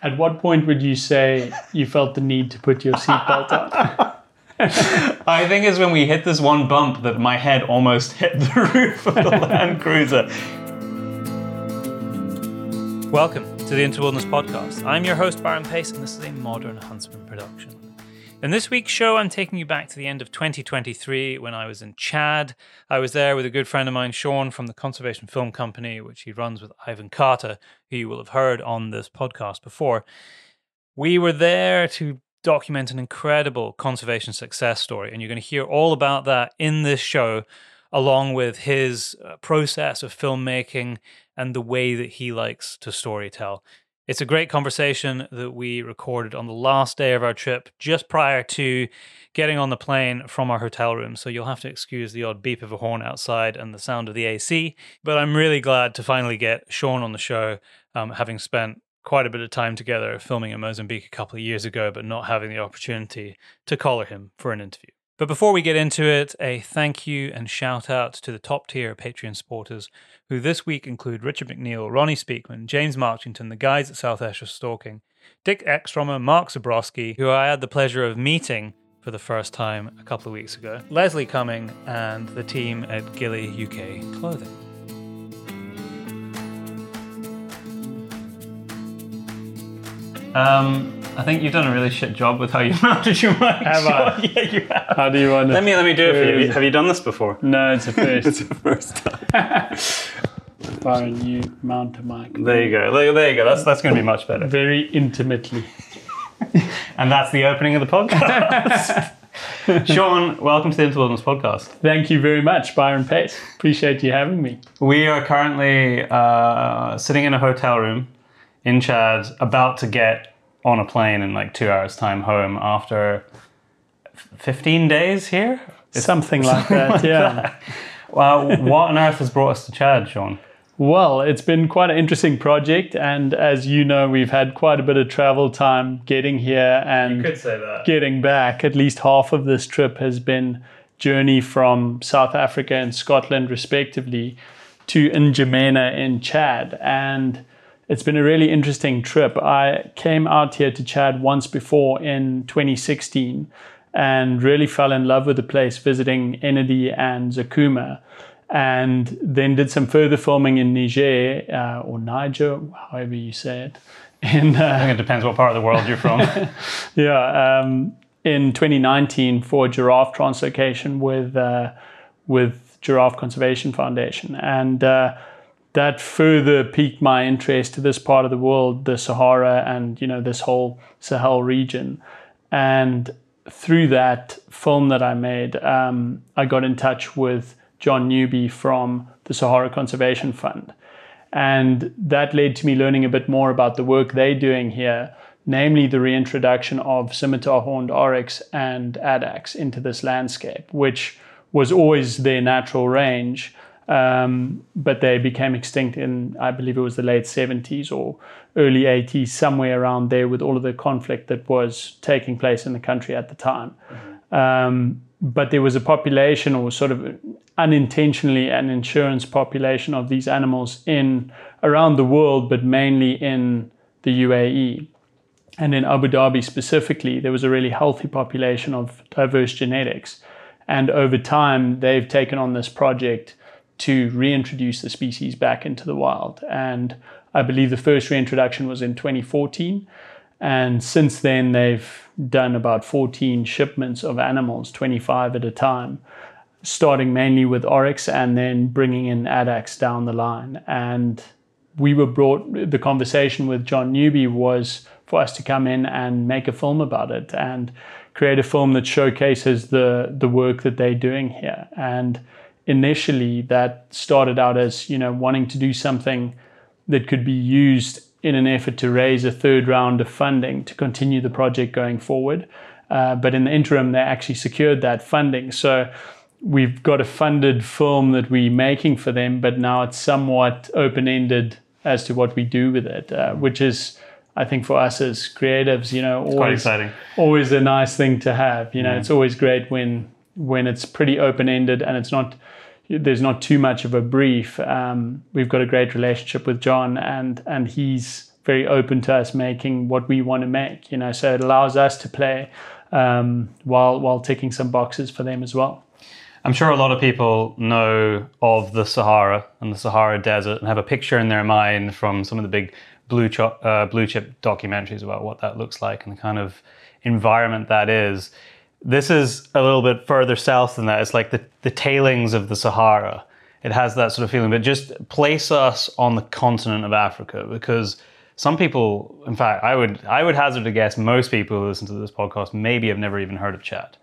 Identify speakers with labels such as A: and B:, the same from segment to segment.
A: At what point would you say you felt the need to put your seatbelt on?
B: I think it's when we hit this one bump that my head almost hit the roof of the Land Cruiser. Welcome to the Into Wilderness Podcast. I'm your host, Byron Pace, and this is a Modern Huntsman production. In this week's show, I'm taking you back to the end of 2023 when I was in Chad. I was there with a good friend of mine, Sean, from the Conservation Film Company, which he runs with Ivan Carter, who you will have heard on this podcast before. We were there to document an incredible conservation success story, and you're going to hear all about that in this show, along with his uh, process of filmmaking and the way that he likes to storytell. It's a great conversation that we recorded on the last day of our trip, just prior to getting on the plane from our hotel room. So you'll have to excuse the odd beep of a horn outside and the sound of the AC. But I'm really glad to finally get Sean on the show, um, having spent quite a bit of time together filming in Mozambique a couple of years ago, but not having the opportunity to collar him for an interview. But before we get into it, a thank you and shout out to the top tier Patreon supporters, who this week include Richard McNeil, Ronnie Speakman, James Marchington, the guys at South Esher Stalking, Dick Ekstromer, Mark Zabrowski, who I had the pleasure of meeting for the first time a couple of weeks ago, Leslie Cumming, and the team at Gilly UK Clothing. Um, I think you've done a really shit job with how you mounted your mic.
A: Have I?
B: yeah, you have.
A: How do you want to?
B: Let me let me do it for you. Have you done this before?
A: No, it's a first.
B: It's the first time.
A: Byron, you mount a mic.
B: There you go. There, there you go. That's that's going to be much better.
A: Very intimately.
B: And that's the opening of the podcast. Sean, welcome to the Into Wilderness podcast.
A: Thank you very much, Byron Pace. Appreciate you having me.
B: We are currently uh, sitting in a hotel room in Chad, about to get on a plane in like two hours' time home after f- 15 days here.
A: Something like that, yeah.
B: Well, what on earth has brought us to Chad, Sean?
A: Well, it's been quite an interesting project, and as you know, we've had quite a bit of travel time getting here and
B: say that.
A: getting back. At least half of this trip has been journey from South Africa and Scotland, respectively, to N'Djamena in Chad, and it's been a really interesting trip. I came out here to Chad once before in 2016 and really fell in love with the place visiting Ennedi and Zakouma and then did some further filming in Niger uh, or Niger, however you say it. In, uh,
B: I think it depends what part of the world you're from.
A: yeah, um, in 2019 for giraffe translocation with uh, with Giraffe Conservation Foundation, and uh, that further piqued my interest to this part of the world, the Sahara, and you know this whole Sahel region. And through that film that I made, um, I got in touch with John Newby from the Sahara Conservation Fund, and that led to me learning a bit more about the work they're doing here. Namely, the reintroduction of scimitar horned oryx and addax into this landscape, which was always their natural range, um, but they became extinct in, I believe it was the late 70s or early 80s, somewhere around there, with all of the conflict that was taking place in the country at the time. Um, but there was a population, or sort of unintentionally, an insurance population of these animals in around the world, but mainly in the UAE. And in Abu Dhabi specifically, there was a really healthy population of diverse genetics. And over time, they've taken on this project to reintroduce the species back into the wild. And I believe the first reintroduction was in 2014. And since then, they've done about 14 shipments of animals, 25 at a time, starting mainly with oryx and then bringing in addax down the line. And we were brought, the conversation with John Newby was for us to come in and make a film about it and create a film that showcases the, the work that they're doing here. And initially that started out as you know wanting to do something that could be used in an effort to raise a third round of funding to continue the project going forward. Uh, but in the interim, they actually secured that funding. So we've got a funded film that we're making for them, but now it's somewhat open ended as to what we do with it, uh, which is. I think for us as creatives, you know, always always a nice thing to have. You know,
B: Yeah.
A: it's always great when when it's pretty open ended and it's not there's not too much of a brief. Um, we've got a great relationship with John, and and he's very open to us making what we want to make. You know, so it allows us to play um, while while ticking some boxes for them as well.
B: I'm sure a lot of people know of the Sahara and the Sahara Desert and have a picture in their mind from some of the big blue, cho- uh, blue chip documentaries about what that looks like and the kind of environment that is. This is a little bit further south than that. It's like the, the tailings of the Sahara. It has that sort of feeling, but just place us on the continent of Africa because some people, in fact, I would I would hazard to guess most people who listen to this podcast maybe have never even heard of Chad.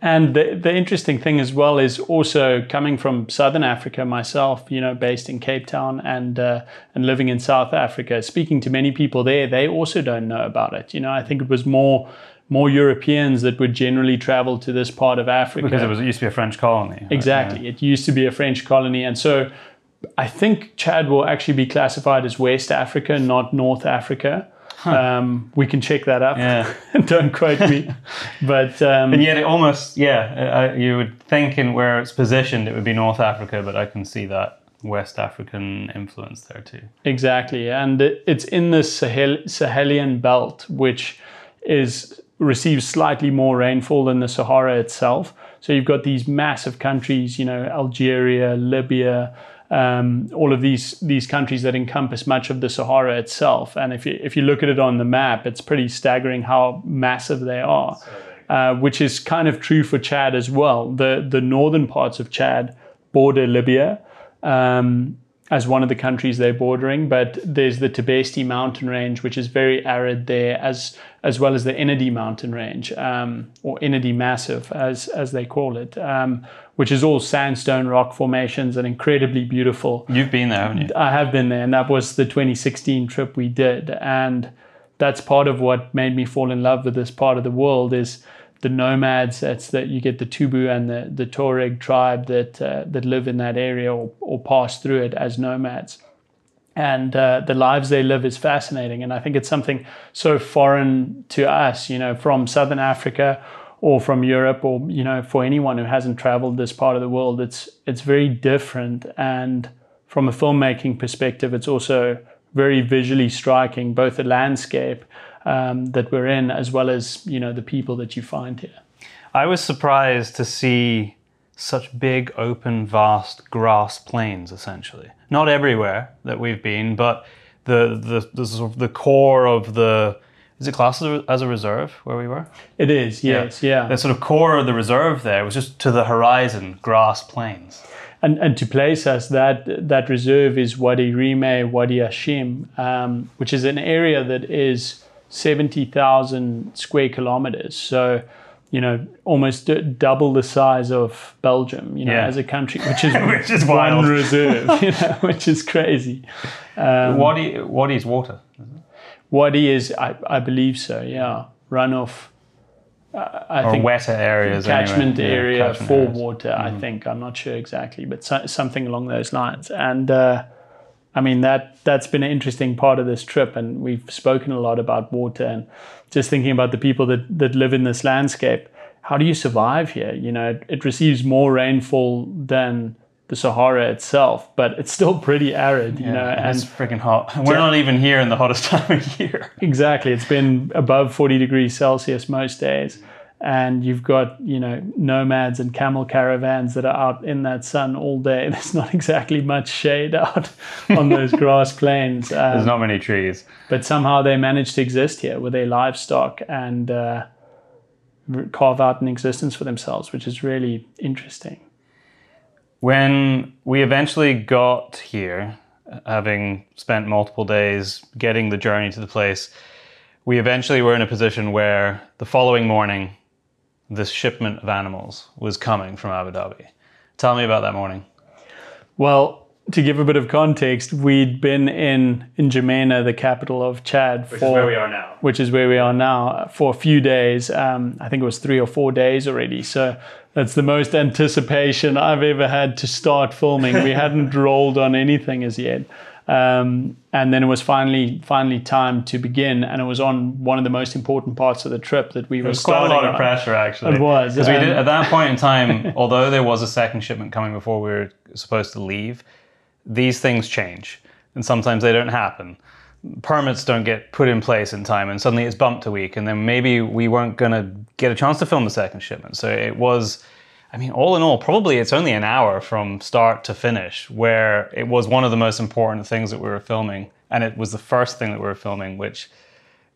A: And the, the interesting thing as well is also coming from Southern Africa myself, you know, based in Cape Town and uh, and living in South Africa, speaking to many people there, they also don't know about it. You know, I think it was more more Europeans that would generally travel to this part of Africa
B: because it was it used to be a French colony.
A: Right? Exactly, yeah. it used to be a French colony, and so I think Chad will actually be classified as West Africa, not North Africa. Huh. Um, we can check that up.
B: Yeah.
A: Don't quote me. but um,
B: and yet, it almost yeah, you would think in where it's positioned, it would be North Africa, but I can see that West African influence there too.
A: Exactly, and it's in the Sahel, Sahelian belt, which is receives slightly more rainfall than the Sahara itself. So you've got these massive countries, you know, Algeria, Libya um, all of these these countries that encompass much of the Sahara itself. And if you if you look at it on the map, it's pretty staggering how massive they are. Uh, which is kind of true for Chad as well. The the northern parts of Chad border Libya. Um, as one of the countries they're bordering, but there's the Tibesti mountain range, which is very arid there, as as well as the Ennedi mountain range, um, or Ennedi Massif, as as they call it, um, which is all sandstone rock formations and incredibly beautiful.
B: You've been there, haven't you?
A: I have been there, and that was the 2016 trip we did, and that's part of what made me fall in love with this part of the world is the nomads. That's that you get the Tubu and the, the Tuareg tribe that uh, that live in that area or, or pass through it as nomads. And uh, the lives they live is fascinating. And I think it's something so foreign to us, you know, from Southern Africa or from Europe or, you know, for anyone who hasn't traveled this part of the world, it's it's very different. And from a filmmaking perspective, it's also very visually striking, both the landscape um, that we're in, as well as you know the people that you find here.
B: I was surprised to see such big, open, vast grass plains. Essentially, not everywhere that we've been, but the the the, sort of the core of the is it classed as a reserve where we were?
A: It is, yes, yeah.
B: yeah. The sort of core of the reserve there was just to the horizon, grass plains.
A: And, and to place us, that that reserve is Wadi Rime, Wadi Hashim, um, which is an area that is 70,000 square kilometers. So, you know, almost d- double the size of Belgium, you know, yeah. as a country, which is,
B: which is
A: one
B: wild.
A: reserve, you know, which is crazy.
B: Um, Wadi, Wadi is water.
A: Wadi is, I, I believe so, yeah. Runoff.
B: Uh, I or think wetter areas.
A: Catchment
B: anyway.
A: area yeah, catchment for areas. water, mm-hmm. I think. I'm not sure exactly, but so, something along those lines. And, uh, I mean that that's been an interesting part of this trip, and we've spoken a lot about water and just thinking about the people that that live in this landscape. How do you survive here? You know, it, it receives more rainfall than the Sahara itself, but it's still pretty arid, you yeah, know.
B: And it's freaking hot. We're not even here in the hottest time of year.
A: Exactly. It's been above 40 degrees Celsius most days and you've got you know nomads and camel caravans that are out in that sun all day. There's not exactly much shade out on those grass plains.
B: Um, There's not many trees,
A: but somehow they manage to exist here with their livestock and uh, carve out an existence for themselves, which is really interesting.
B: When we eventually got here, having spent multiple days getting the journey to the place, we eventually were in a position where the following morning this shipment of animals was coming from Abu Dhabi. Tell me about that morning.
A: Well, to give a bit of context, we'd been in in N'Djamena, the capital of Chad,
B: which for, is where we are now.
A: Which is where we are now for a few days. Um, I think it was three or four days already. So that's the most anticipation I've ever had to start filming. We hadn't rolled on anything as yet. Um, and then it was finally finally time to begin, and it was on one of the most important parts of the trip that we
B: it
A: were.
B: was quite a lot of pressure, actually.
A: It was
B: because we did at that point in time. although there was a second shipment coming before we were supposed to leave, these things change, and sometimes they don't happen. permits don't get put in place in time and suddenly it's bumped a week and then maybe we weren't going to get a chance to film the second shipment so it was i mean all in all probably it's only an hour from start to finish where it was one of the most important things that we were filming and it was the first thing that we were filming which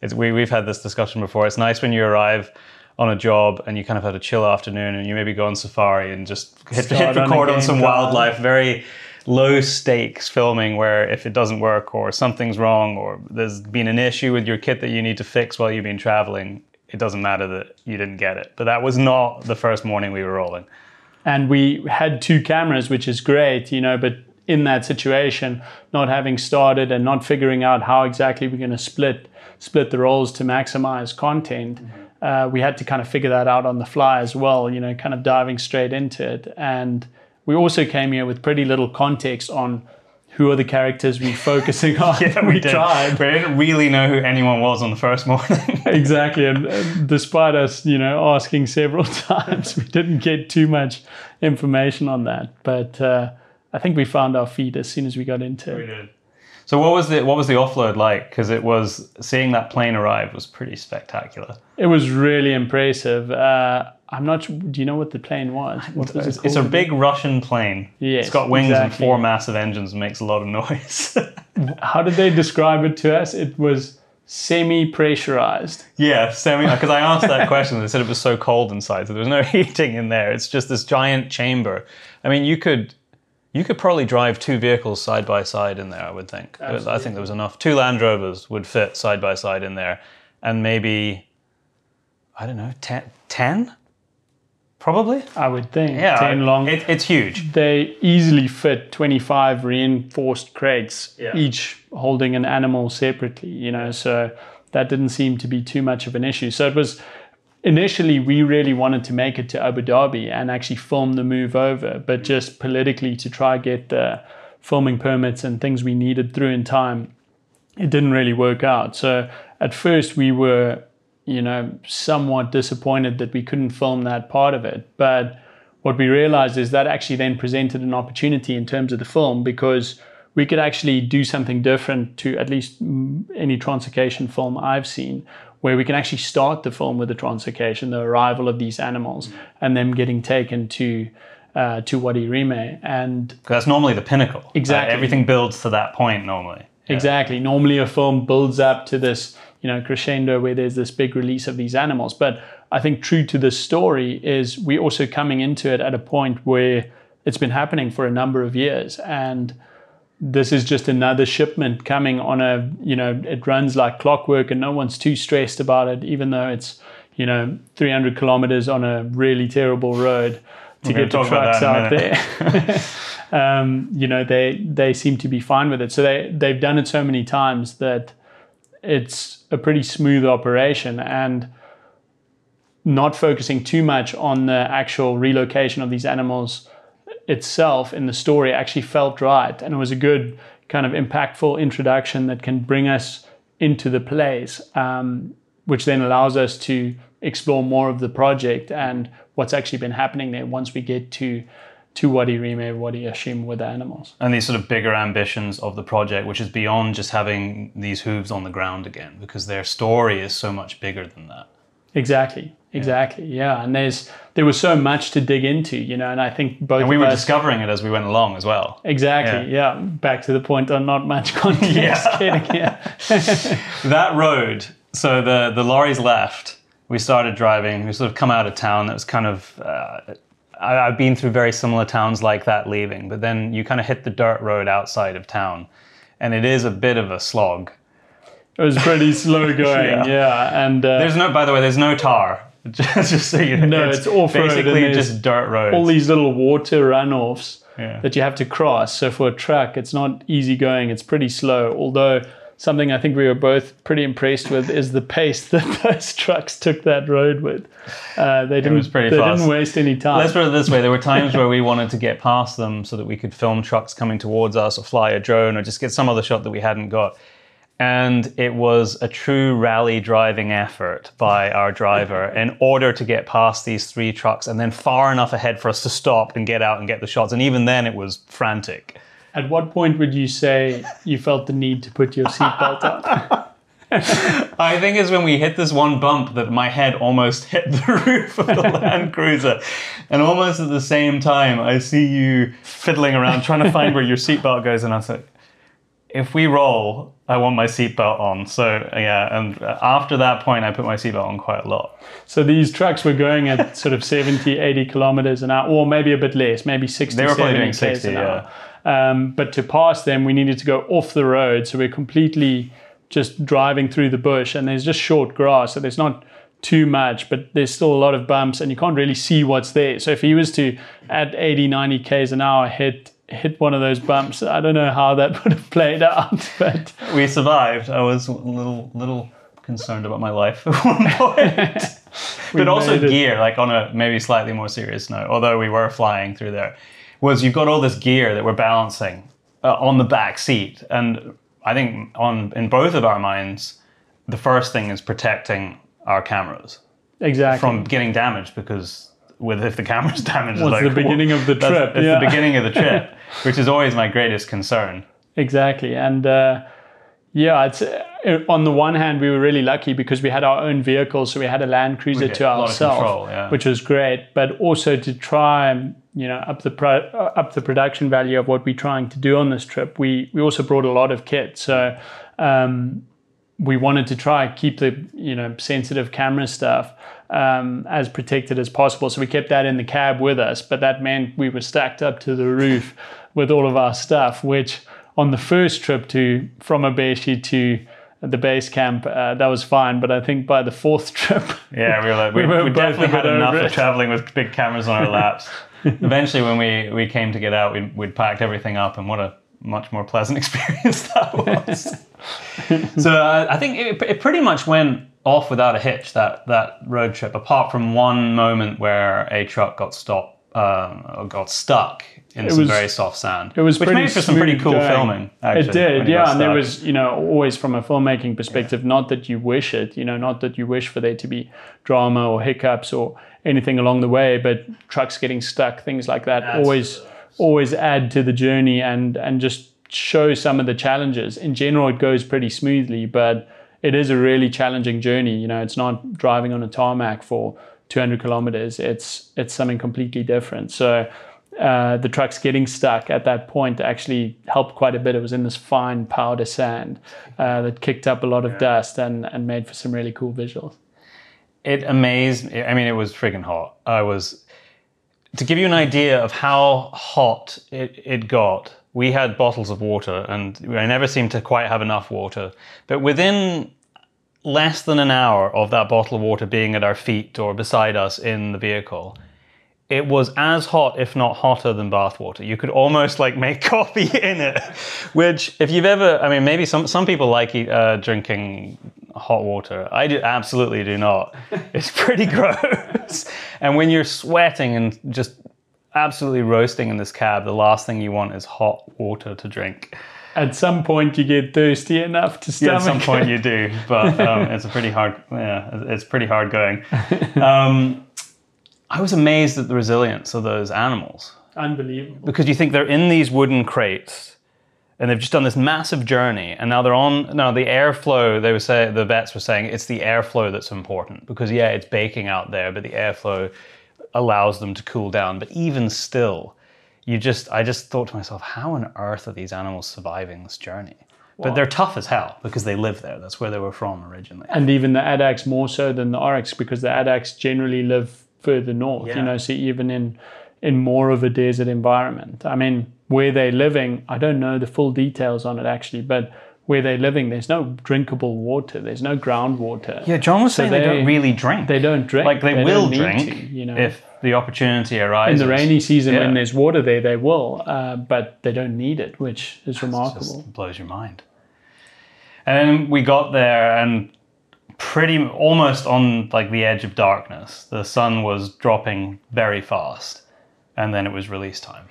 B: is we, we've had this discussion before. It's nice when you arrive on a job and you kind of had a chill afternoon and you maybe go on safari and just hit, hit
A: Start on
B: record on, some wildlife very low stakes filming where if it doesn't work or something's wrong or there's been an issue with your kit that you need to fix while you've been traveling it doesn't matter that you didn't get it. But that was not the first morning we were rolling.
A: And we had two cameras, which is great, you know, but in that situation, not having started and not figuring out how exactly we're going to split split the roles to maximize content, uh, we had to kind of figure that out on the fly as well, you know, kind of diving straight into it. And we also came here with pretty little context on who are the characters we're focusing on. Yeah, we,
B: did.
A: tried.
B: we didn't really know who anyone was on the first morning.
A: Exactly and uh, despite us you know asking several times we didn't get too much information on that. But uh, i think we found our feet as soon as we got into we it
B: so what was the what was the offload like? Because it was seeing that plane arrive was pretty spectacular.
A: It was really impressive. Uh, i'm not su- do you know what the plane was what was
B: It's,
A: it
B: it's a big Russian plane.
A: Yes,
B: it's got wings and four massive engines and makes a lot of noise.
A: how did they describe it to us it was semi-pressurized
B: yeah, semi. Because I asked that question, they said it was so cold inside, so there was no heating in there. It's just this giant chamber. I mean, you could. You could probably drive two vehicles side by side in there, I would think. I think there was enough. Two Land Rovers would fit side by side in there. And maybe, I don't know, 10? 10? Probably?
A: i would think
B: Yeah.
A: 10 long
B: It, it's huge.
A: they easily fit 25 reinforced crates,
B: Yeah.
A: each holding an animal separately, you know, so that didn't seem to be too much of an issue. So it was initially we really wanted to make it to Abu Dhabi and actually film the move over, but mm. just politically to try get the filming permits and things we needed through in time, it didn't really work out. So at first we were, you know, somewhat disappointed that we couldn't film that part of it, but what we realized is that actually then presented an opportunity in terms of the film because we could actually do something different to at least any translocation film I've seen, where we can actually start the film with the translocation, the arrival of these animals, and them getting taken to uh, to Wadi Rime. and
B: that's normally the pinnacle. Uh,
A: Exactly.
B: everything builds to that point normally. Yeah.
A: Exactly. Normally, a film builds up to this, you know, crescendo where there's this big release of these animals. But I think true to the story is we're also coming into it at a point where it's been happening for a number of years, and this is just another shipment coming on a, you know, it runs like clockwork, and no one's too stressed about it, even though it's, you know, 300 kilometers on a really terrible road to get the trucks
B: that in a
A: out there. um, you know, they they seem to be fine with it. So they they've done it so many times that it's a pretty smooth operation and not focusing too much on the actual relocation of these animals itself in the story actually felt right and it was a good kind of impactful introduction that can bring us into the place um, which then allows us to explore more of the project and what's actually been happening there once we get to to Wadi Rime, Wadi Hashim with the animals.
B: And these sort of bigger ambitions of the project, which is beyond just having these hooves on the ground again, because their story is so much bigger than that.
A: Exactly. Exactly. Yeah. And there's there was so much to dig into, you know, and I think both
B: And we were
A: us
B: discovering it as we went along as well.
A: Exactly. Yeah. Back to the point on not much context
B: Yeah.
A: getting here.
B: That road, so the, the lorries left, we started driving, we sort of come out of town. That was kind of, uh, I, I've been through very similar towns like that leaving, but then you kind of hit the dirt road outside of town. And it is a bit of a slog.
A: It was pretty slow going.
B: Yeah.
A: yeah. And uh,
B: There's no, by the way, there's no tar. Just, just so you know,
A: No, it's off-road
B: basically just dirt roads.
A: all these little water runoffs
B: Yeah.
A: that you have to cross. So for a truck, it's not easy going. It's pretty slow. Although something I think we were both pretty impressed with is the pace that those trucks took that road with. Uh, they didn't.
B: was pretty
A: they
B: fast.
A: didn't waste any time.
B: Let's put it this way: there were times where we wanted to get past them so that we could film trucks coming towards us, or fly a drone, or just get some other shot that we hadn't got. And it was a true rally driving effort by our driver in order to get past these three trucks and then far enough ahead for us to stop and get out and get the shots. And even then, it was frantic.
A: At what point would you say you felt the need to put your seatbelt on?
B: I think it's when we hit this one bump that my head almost hit the roof of the Land Cruiser. And almost at the same time, I see you fiddling around trying to find where your seatbelt goes. And I was like, if we roll, I want my seatbelt on. So, yeah. And uh, after that point, I put my seatbelt on quite a lot.
A: So these trucks were going at sort of 70, 80 kilometers an hour, or maybe a bit less, maybe 60,
B: They were probably doing 60,
A: an
B: yeah.
A: hour. Um, but to pass them, we needed to go off the road. So we're completely just driving through the bush, and there's just short grass. So there's not too much, but there's still a lot of bumps, and you can't really see what's there. So if he was to, at 80, 90 Ks an hour, hit hit one of those bumps, I don't know how that would have played out. But
B: We survived. I was a little, little concerned about my life at one point. but also
A: made it.
B: gear, like on a maybe slightly more serious note, although we were flying through there, was you've got all this gear that we're balancing uh, on the back seat. And I think on in both of our minds, the first thing is protecting our cameras
A: exactly.
B: from getting damaged because with if the camera's damaged, it's like,
A: the beginning of the trip,
B: It's
A: yeah.
B: the beginning of the trip, which is always my greatest concern.
A: Exactly. And uh, yeah, it's uh, on the one hand, we were really lucky because we had our own vehicle. So we had a Land Cruiser to
B: a lot of
A: ourselves,
B: control, yeah.
A: which was great. But also to try and, you know, up the, pro- uh, up the production value of what we're trying to do on this trip, we, we also brought a lot of kit. So um, we wanted to try keep the, you know, sensitive camera stuff um, as protected as possible. So we kept that in the cab with us, but that meant we were stacked up to the roof with all of our stuff, which on the first trip to from Abéché to the base camp, uh, that was fine. But I think by the fourth trip,
B: Yeah, we were like, we,
A: We were
B: we definitely had enough of traveling with big cameras on our laps. Eventually, when we, we came to get out, we'd, we'd packed everything up, and what a much more pleasant experience that was. so uh, I think it, it pretty much went off without a hitch that that road trip, apart from one moment where a truck got stopped, um, got stuck in some
A: was-
B: very soft sand.
A: It was
B: which
A: pretty
B: made for some pretty cool
A: going.
B: filming. Actually,
A: it did, yeah. And there was, you know, always from a filmmaking perspective, not that you wish it, you know, not that you wish for there to be drama or hiccups or anything along the way, but trucks getting stuck, things like that, always, always add to the journey and and just show some of the challenges. In general, it goes pretty smoothly, but it is a really challenging journey. You know, it's not driving on a tarmac for 200 kilometers. It's it's something completely different. So uh, the trucks getting stuck at that point actually helped quite a bit. It was in this fine powder sand uh, that kicked up a lot of dust and, and made for some really cool visuals.
B: it amazed me. I mean, it was freaking hot. I was to give you an idea of how hot it, it got. We had bottles of water, and I never seemed to quite have enough water. But within less than an hour of that bottle of water being at our feet or beside us in the vehicle, it was as hot, if not hotter, than bathwater. You could almost like make coffee in it. Which, if you've ever, I mean, maybe some some people like uh, drinking hot water. I do, absolutely do not. It's pretty gross. and when you're sweating and just absolutely roasting in this cab, the last thing you want is hot water to drink.
A: At some point, you get thirsty enough to
B: Yeah,
A: stomach.
B: at some point you do, but um, it's a pretty hard. Yeah, it's pretty hard going. Um, I was amazed at the resilience of those animals
A: Unbelievable.
B: because you think they're in these wooden crates and they've just done this massive journey and now they're on now the airflow they were saying the vets were saying it's the airflow that's important because yeah it's baking out there but the airflow allows them to cool down but even still you just i just thought to myself how on earth are these animals surviving this journey but they're tough as hell because they live there that's where they were from originally
A: And even the addax more so than the oryx because the addax generally live further north,
B: Yeah.
A: you know, so even in in more of a desert environment. I mean, where they're living, I don't know the full details on it actually, but where they're living, there's no drinkable water, there's no groundwater.
B: yeah john was saying they,
A: they-
B: don't really drink
A: They don't drink.
B: like they,
A: don't
B: will drink
A: to, you know.
B: if the opportunity arises.
A: in the rainy season
B: Yeah.
A: when there's water there, they will, uh, but they don't need it, which is remarkable.
B: just blows your mind. And we got there and pretty almost on like the edge of darkness. The sun was dropping very fast, and then it was release time.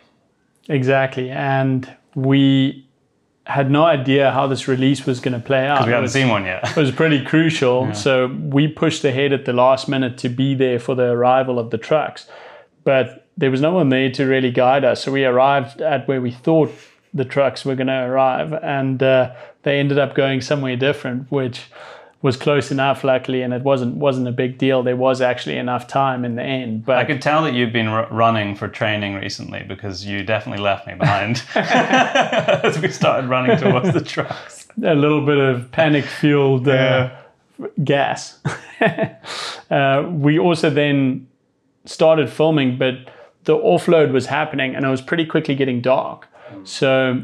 A: Exactly, and we had no idea how this release was going to play out.
B: We
A: It
B: haven't
A: was-
B: seen one yet.
A: It was pretty crucial. So we pushed ahead at the last minute to be there for the arrival of the trucks. But there was no one there to really guide us. So we arrived at where we thought the trucks were going to arrive, and uh, they ended up going somewhere different, which was close enough, luckily, and it wasn't wasn't a big deal. There was actually enough time in the end. But
B: I could tell that you've been r- running for training recently because you definitely left me behind as we started running towards the trucks.
A: A little bit of panic fueled uh, gas. uh, we also then started filming, but the offload was happening, and it was pretty quickly getting dark. So,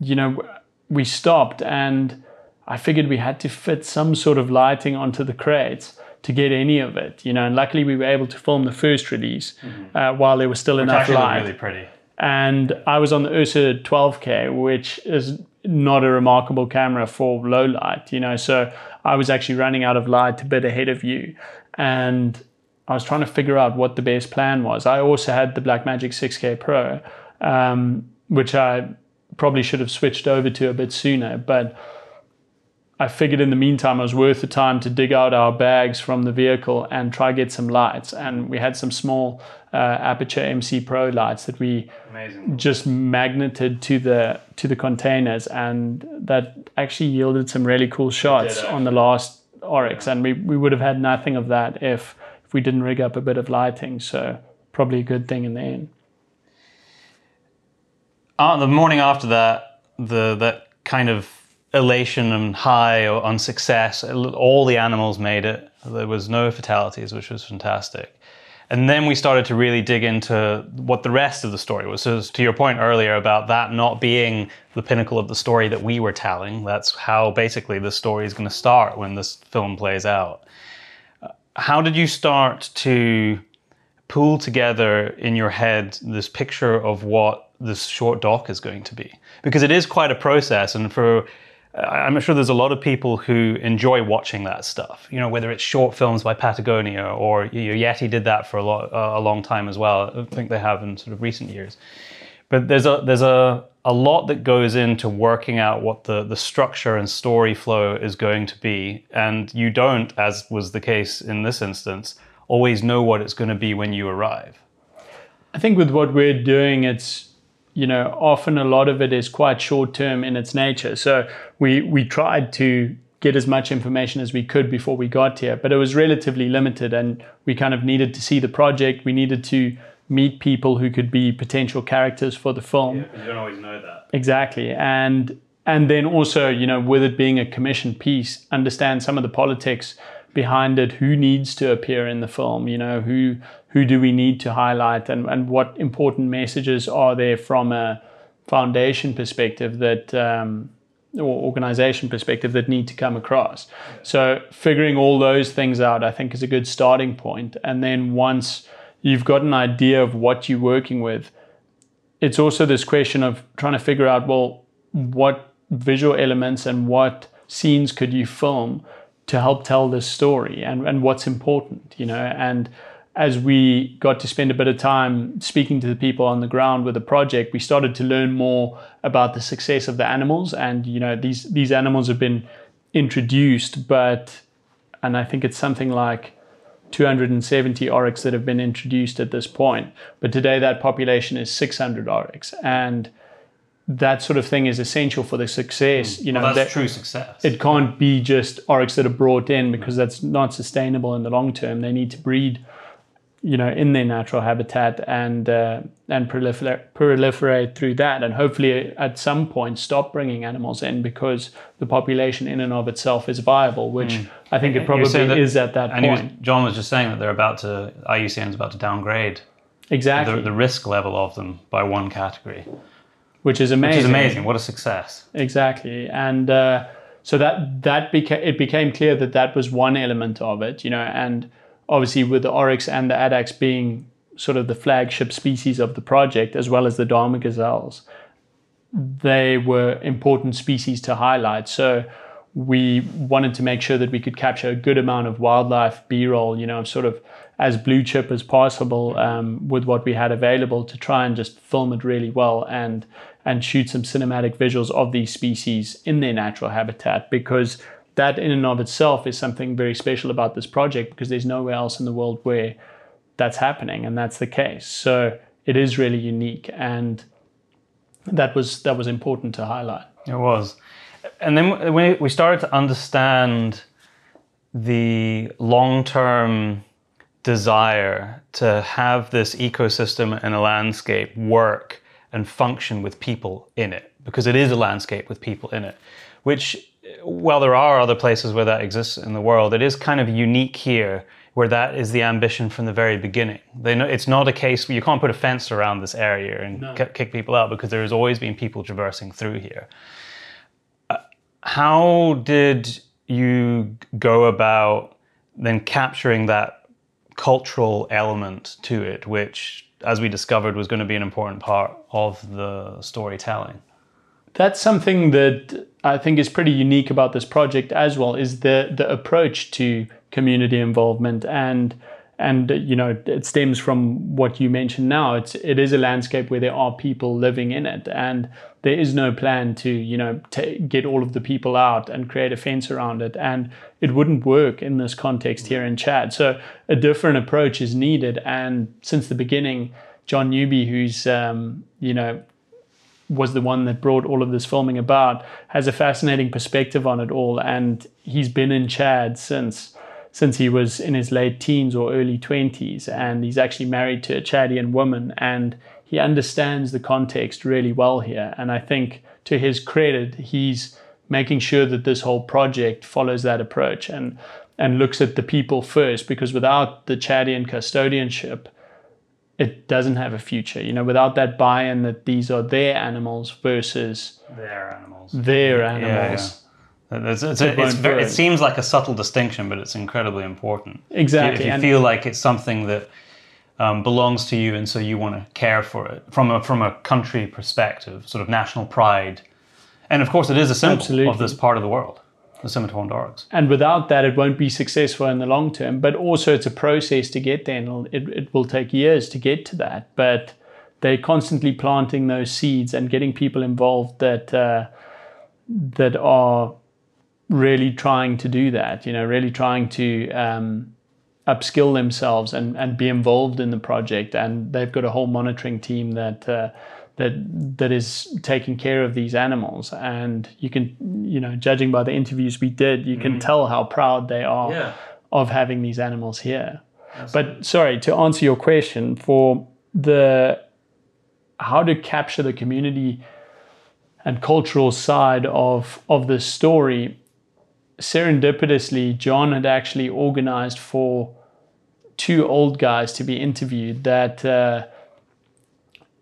A: you know, we stopped and I figured we had to fit some sort of lighting onto the crates to get any of it, you know. And luckily, we were able to film the first release mm-hmm. uh, while there was still
B: which
A: enough light.
B: really pretty.
A: And I was on the Ursa 12K, which is not a remarkable camera for low light, you know. So I was actually running out of light a bit ahead of you, and I was trying to figure out what the best plan was. I also had the Blackmagic 6K Pro, um, which I probably should have switched over to a bit sooner, but I figured in the meantime it was worth the time to dig out our bags from the vehicle and try get some lights. And we had some small uh, Aputure MC Pro lights that we
B: Amazing.
A: just magneted to the to the containers, and that actually yielded some really cool shots on the last Oryx. And we, we would have had nothing of that if if we didn't rig up a bit of lighting. So probably a good thing in the end.
B: Uh, the morning after that, the that kind of elation and high on success. All the animals made it. There was no fatalities, which was fantastic. And then we started to really dig into what the rest of the story was. So, to your point earlier about that not being the pinnacle of the story that we were telling, that's how basically the story is going to start when this film plays out. How did you start to pull together in your head this picture of what this short doc is going to be? Because it is quite a process, and for I'm sure there's a lot of people who enjoy watching that stuff. You know, whether it's short films by Patagonia or you know, Yeti did that for a, lot, uh, a long time as well. I think they have in sort of recent years. But there's a there's a a lot that goes into working out what the the structure and story flow is going to be, and you don't, as was the case in this instance, always know what it's going to be when you arrive.
A: I think with what we're doing, it's you know, often a lot of it is quite short term in its nature. So we we tried to get as much information as we could before we got here, but it was relatively limited, and we kind of needed to see the project. We needed to meet people who could be potential characters for the film.
B: Yeah, you don't always know that.
A: Exactly, and and then also, you know, with it being a commissioned piece, understand some of the politics behind it. Who needs to appear in the film? You know, who who do we need to highlight and, and what important messages are there from a foundation perspective that um, or organization perspective that need to come across so figuring all those things out i think is a good starting point and then once you've got an idea of what you're working with it's also this question of trying to figure out well what visual elements and what scenes could you film to help tell this story and, and what's important you know and as we got to spend a bit of time speaking to the people on the ground with the project, we started to learn more about the success of the animals. And you know, these these animals have been introduced, but and I think it's something like 270 oryx that have been introduced at this point. But today that population is 600 oryx, and that sort of thing is essential for the success.
B: Mm.
A: You know,
B: well, that's
A: that,
B: true success.
A: It can't be just oryx that are brought in because that's not sustainable in the long term. They need to breed you know in their natural habitat and uh, and proliferate, proliferate through that and hopefully at some point stop bringing animals in because the population in and of itself is viable which mm. I think it probably that, is at that
B: and
A: point.
B: Was, John was just saying that they're about to IUCN is about to downgrade
A: exactly
B: the, the, risk level of them by one category,
A: which is amazing.
B: Which is amazing. What a success!
A: Exactly, and uh, so that that became it became clear that that was one element of it, you know, and obviously with the oryx and the addax being sort of the flagship species of the project, as well as the Dama gazelles, they were important species to highlight. So we wanted to make sure that we could capture a good amount of wildlife b-roll, you know, sort of as blue chip as possible um, with what we had available to try and just film it really well and and shoot some cinematic visuals of these species in their natural habitat because that in and of itself is something very special about this project because there's nowhere else in the world where that's happening and that's the case so it is really unique and that was that was important to highlight.
B: It was. And then when we started to understand the long term desire to have this ecosystem and a landscape work and function with people in it, because it is a landscape with people in it, which, while there are other places where that exists in the world, it is kind of unique here where that is the ambition from the very beginning. They know, it's not a case where you can't put a fence around this area and
A: No.
B: kick people out because there has always been people traversing through here. Uh, how did you go about then capturing that cultural element to it, which, as we discovered, was going to be an important part of the storytelling?
A: That's something that I think is pretty unique about this project as well is the the approach to community involvement. And and you know it stems from what you mentioned now. It's it is a landscape where there are people living in it. And there is no plan to you know ta get all of the people out and create a fence around it. And it wouldn't work in this context here in Chad so a different approach is needed and since the beginning John Newby who's um, you know was the one that brought all of this filming about, has a fascinating perspective on it all. And he's been in Chad since since he was in his late teens or early 20s. And he's actually married to a Chadian woman. And he understands the context really well here. And I think to his credit, he's making sure that this whole project follows that approach and and looks at the people first because without the Chadian custodianship, it doesn't have a future. You know, without that buy-in that these are their animals versus
B: Their animals.
A: their animals.
B: It's, it's,
A: It
B: it's very, it seems like a subtle distinction, but it's incredibly important.
A: Exactly.
B: If you
A: and
B: feel like it's something that um, belongs to you, and so you want to care for it from a from a country perspective, sort of national pride, and of course, it is a symbol
A: Absolutely.
B: of this part of the world, the Scimitar dogs.
A: and without that, it won't be successful in the long term. But also, it's a process to get there, and it, it will take years to get to that. But they're constantly planting those seeds and getting people involved that uh, that are really trying to do that. You know, really trying to um, upskill themselves and, and be involved in the project. And they've got a whole monitoring team that uh, that that is taking care of these animals. And you can, you know, judging by the interviews we did, you can tell how proud they are of having these animals here. But sorry, to answer your question, for the how to capture the community and cultural side of of this story, serendipitously, John had actually organized for two old guys to be interviewed that uh,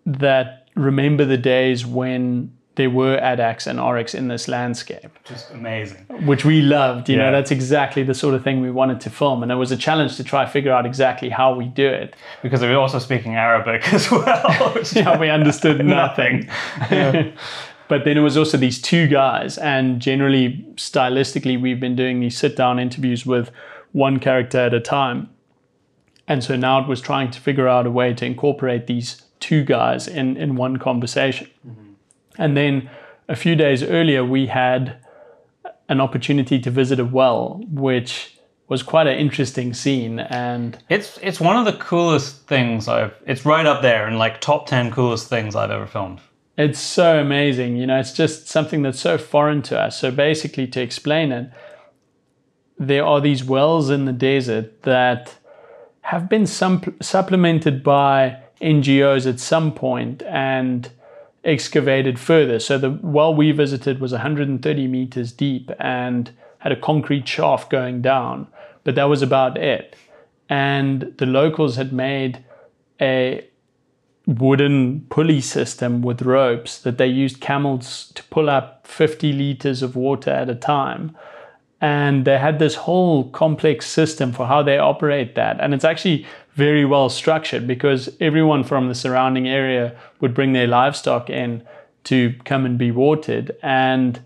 A: that remember the days when there were addax and oryx in this landscape
B: Just amazing.
A: which we loved. You
B: Yeah.
A: know, that's exactly the sort of thing we wanted to film, and it was a challenge to try figure out exactly how we do it.
B: Because they're also speaking Arabic as well.
A: Yeah, we understood nothing. but then it was also these two guys, and generally, stylistically, we've been doing these sit-down interviews with one character at a time, and so now it was trying to figure out a way to incorporate these two guys in in one conversation. Mm-hmm. And then a few days earlier, we had an opportunity to visit a well, which was quite an interesting scene. And
B: It's it's one of the coolest things I've. It's right up there in like top ten coolest things I've ever filmed.
A: it's so amazing. You know, it's just something that's so foreign to us. So basically, to explain it, there are these wells in the desert that have been some, supplemented by NGOs at some point and excavated further. So the well we visited was 130 meters deep and had a concrete shaft going down, but that was about it. And the locals had made a wooden pulley system with ropes that they used camels to pull up 50 liters of water at a time. And they had this whole complex system for how they operate that. And it's actually very well structured because everyone from the surrounding area would bring their livestock in to come and be watered. And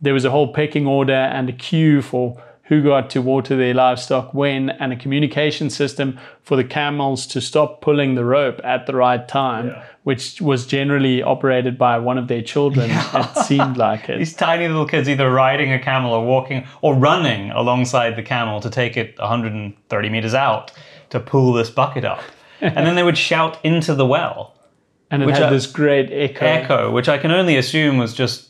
A: there was a whole pecking order and a queue for who got to water their livestock when, and a communication system for the camels to stop pulling the rope at the right time, which was generally operated by one of their children. It seemed like it.
B: These tiny little kids either riding a camel or walking or running alongside the camel to take it 130 meters out to pull this bucket up. and then they would shout into the well.
A: and it
B: Which
A: had
B: I-
A: this great echo.
B: echo, which I can only assume was just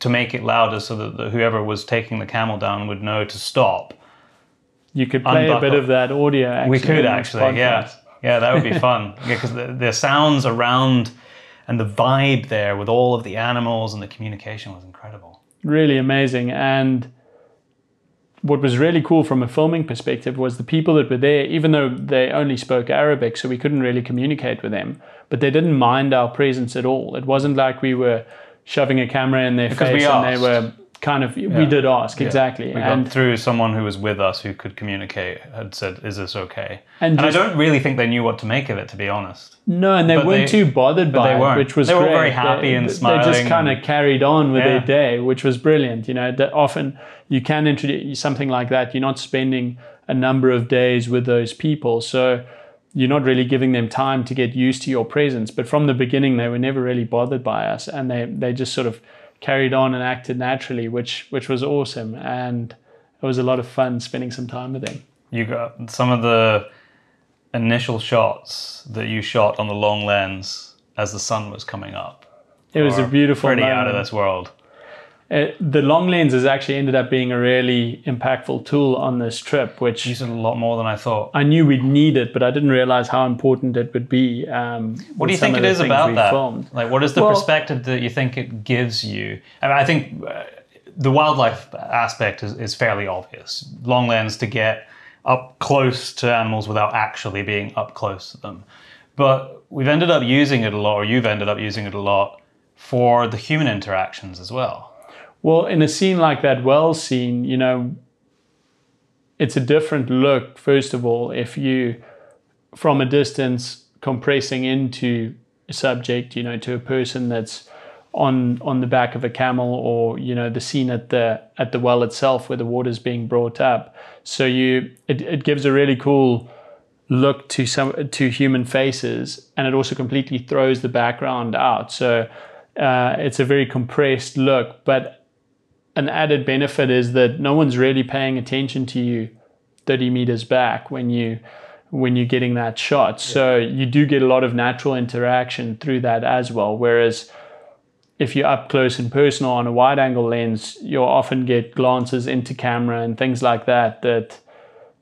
B: to make it louder so that the, whoever was taking the camel down would know to stop.
A: You could play a bit of that audio. Actually
B: We could actually, yeah,
A: podcast.
B: yeah, that would be fun. Because the, the sounds around and the vibe there with all of the animals and the communication was incredible.
A: really amazing. And what was really cool from a filming perspective was the people that were there, even though they only spoke Arabic, so we couldn't really communicate with them, but they didn't mind our presence at all. It wasn't like we were shoving a camera in their
B: Because
A: face and they were kind of, we did ask, exactly.
B: We
A: and
B: got through someone who was with us who could communicate had said, "Is this okay?"
A: And
B: And,
A: just-
B: I don't really think they knew what to make of it, to be honest.
A: No, and they
B: But
A: weren't
B: they-
A: too bothered by
B: they
A: it, which was
B: They were
A: great.
B: very happy and smiling.
A: They just kind of carried on with
B: Yeah.
A: their day, which was brilliant. You know, that often you can introduce something like that. You're not spending a number of days with those people, so you're not really giving them time to get used to your presence. But from the beginning, they were never really bothered by us, and they they just sort of carried on and acted naturally, which which was awesome, and it was a lot of fun spending some time with them.
B: You got some of the initial shots that you shot on the long lens as the sun was coming up.
A: It was a beautiful
B: pretty
A: moment.
B: out of this world.
A: Uh, the long lens has actually ended up being a really impactful tool on this trip, which
B: Used it a lot more than I thought.
A: I knew we'd need it, but I didn't realize how important it would be. Um,
B: What do you think it is about that? Like, what is the
A: Well-
B: perspective that you think it gives you? I, mean, I think uh, the wildlife aspect is, is fairly obvious. Long lens to get up close to animals without actually being up close to them. But we've ended up using it a lot, or you've ended up using it a lot for the human interactions as well.
A: Well, in a scene like that well scene, you know, it's a different look, first of all, if you, from a distance, compressing into a subject, you know, to a person that's on on the back of a camel or you know the scene at the at the well itself where the water's being brought up. So you it, it gives a really cool look to some to human faces and it also completely throws the background out. So uh, it's a very compressed look but an added benefit is that no one's really paying attention to you 30 meters back when you when you're getting that shot. So you do get a lot of natural interaction through that as well. Whereas if you're up close and personal on a wide angle lens you'll often get glances into camera and things like that that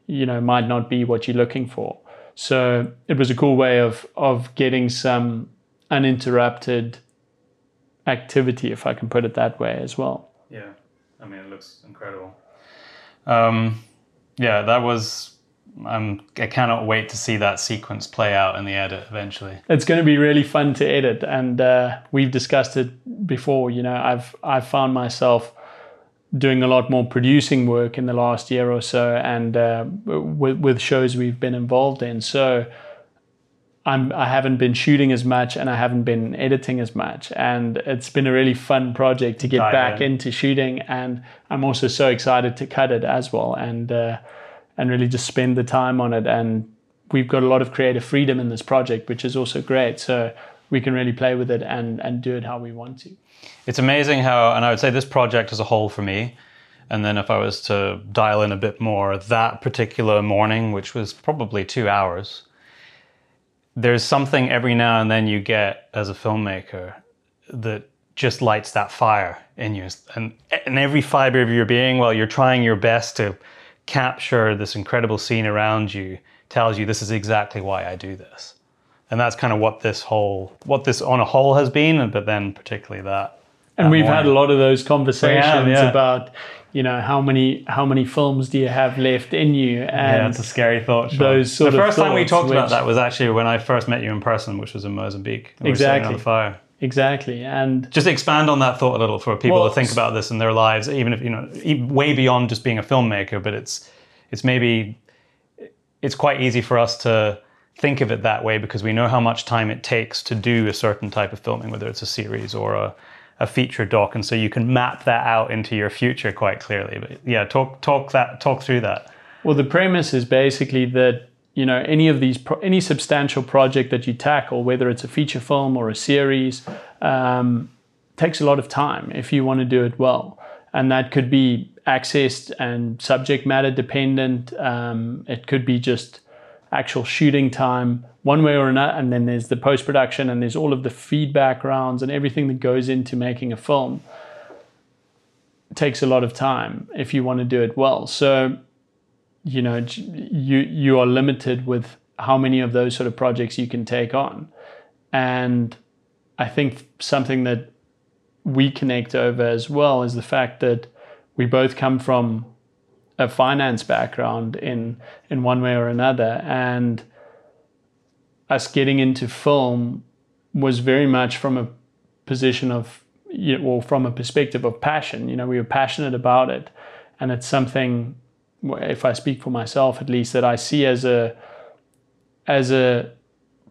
A: you know might not be what you're looking for. So it was a cool way of of getting some uninterrupted activity if i can put it that way as well.
B: Yeah, I mean, it looks incredible. Um, yeah, that was. Um, I cannot wait to see that sequence play out in the edit eventually.
A: it's going to be really fun to edit and uh, we've discussed it before you know i've i've found myself doing a lot more producing work in the last year or so and uh, with, with shows we've been involved in so I'm, I haven't been shooting as much and I haven't been editing as much. And it's been a really fun project to get
B: Dive
A: back
B: in.
A: into shooting. And I'm also so excited to cut it as well and, uh, and really just spend the time on it. And we've got a lot of creative freedom in this project, which is also great. So we can really play with it and, and do it how we want to.
B: It's amazing how, and I would say this project as a whole for me, and then if I was to dial in a bit more, that particular morning, which was probably two hours, there's something every now and then you get as a filmmaker that just lights that fire in you. And in every fiber of your being, while you're trying your best to capture this incredible scene around you, tells you this is exactly why I do this. And that's kind of what this whole, what this on a whole has been, but then particularly that.
A: And
B: that
A: we've had a lot of those conversations
B: yeah.
A: about, you know, how many how many films do you have left in you?
B: Yeah,
A: And
B: it's a scary thought. Sean.
A: those sort
B: the first time we talked about that was actually when I first met you in person, which was in Mozambique. We were sitting
A: Exactly.
B: on fire.
A: exactly. And
B: Just expand on that thought a little for people
A: Well,
B: to think about this in their lives, even if you know, way beyond just being a filmmaker. But it's it's maybe it's quite easy for us to think of it that way because we know how much time it takes to do a certain type of filming, whether it's a series or a, a feature doc, and so you can map that out into your future quite clearly. But yeah, talk talk that talk through that.
A: Well, the premise is basically that you know any of these pro- any substantial project that you tackle, whether it's a feature film or a series, um, takes a lot of time if you want to do it well, and that could be accessed and subject matter dependent. Um, it could be just actual shooting time one way or another and then there's the post production and there's all of the feedback rounds and everything that goes into making a film. It takes a lot of time if you want to do it well. So you know you you are limited with how many of those sort of projects you can take on. And i think something that we connect over as well is the fact that we both come from a finance background in in one way or another. And us getting into film was very much from a position of you know, well from a perspective of passion. You know we were passionate about it. And it's something if i speak for myself at least that i see as a as a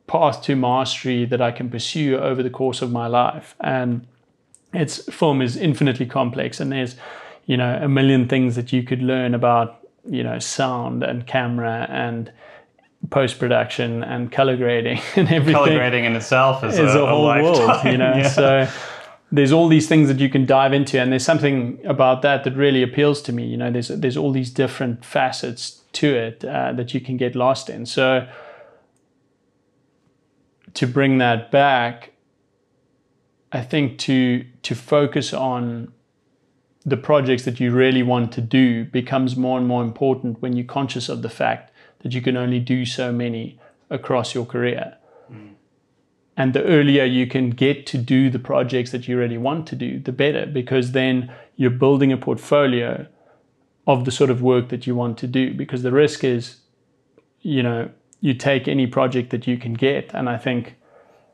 A: path to mastery that i can pursue over the course of my life. And its film is infinitely complex. And there's you know a million things that you could learn about you know sound and camera and post production and color grading and everything.
B: Color grading in itself is,
A: is
B: a,
A: a whole
B: a
A: world, you know.
B: Yeah.
A: So there's all these things that you can dive into, and there's something about that that really appeals to me. You know, there's there's all these different facets to it uh, that you can get lost in. So to bring that back, I think to to focus on the projects that you really want to do becomes more and more important when you're conscious of the fact that you can only do so many across your career. Mm. And the earlier you can get to do the projects that you really want to do, the better, because then you're building a portfolio of the sort of work that you want to do. Because the risk is, you know, you take any project that you can get, and I think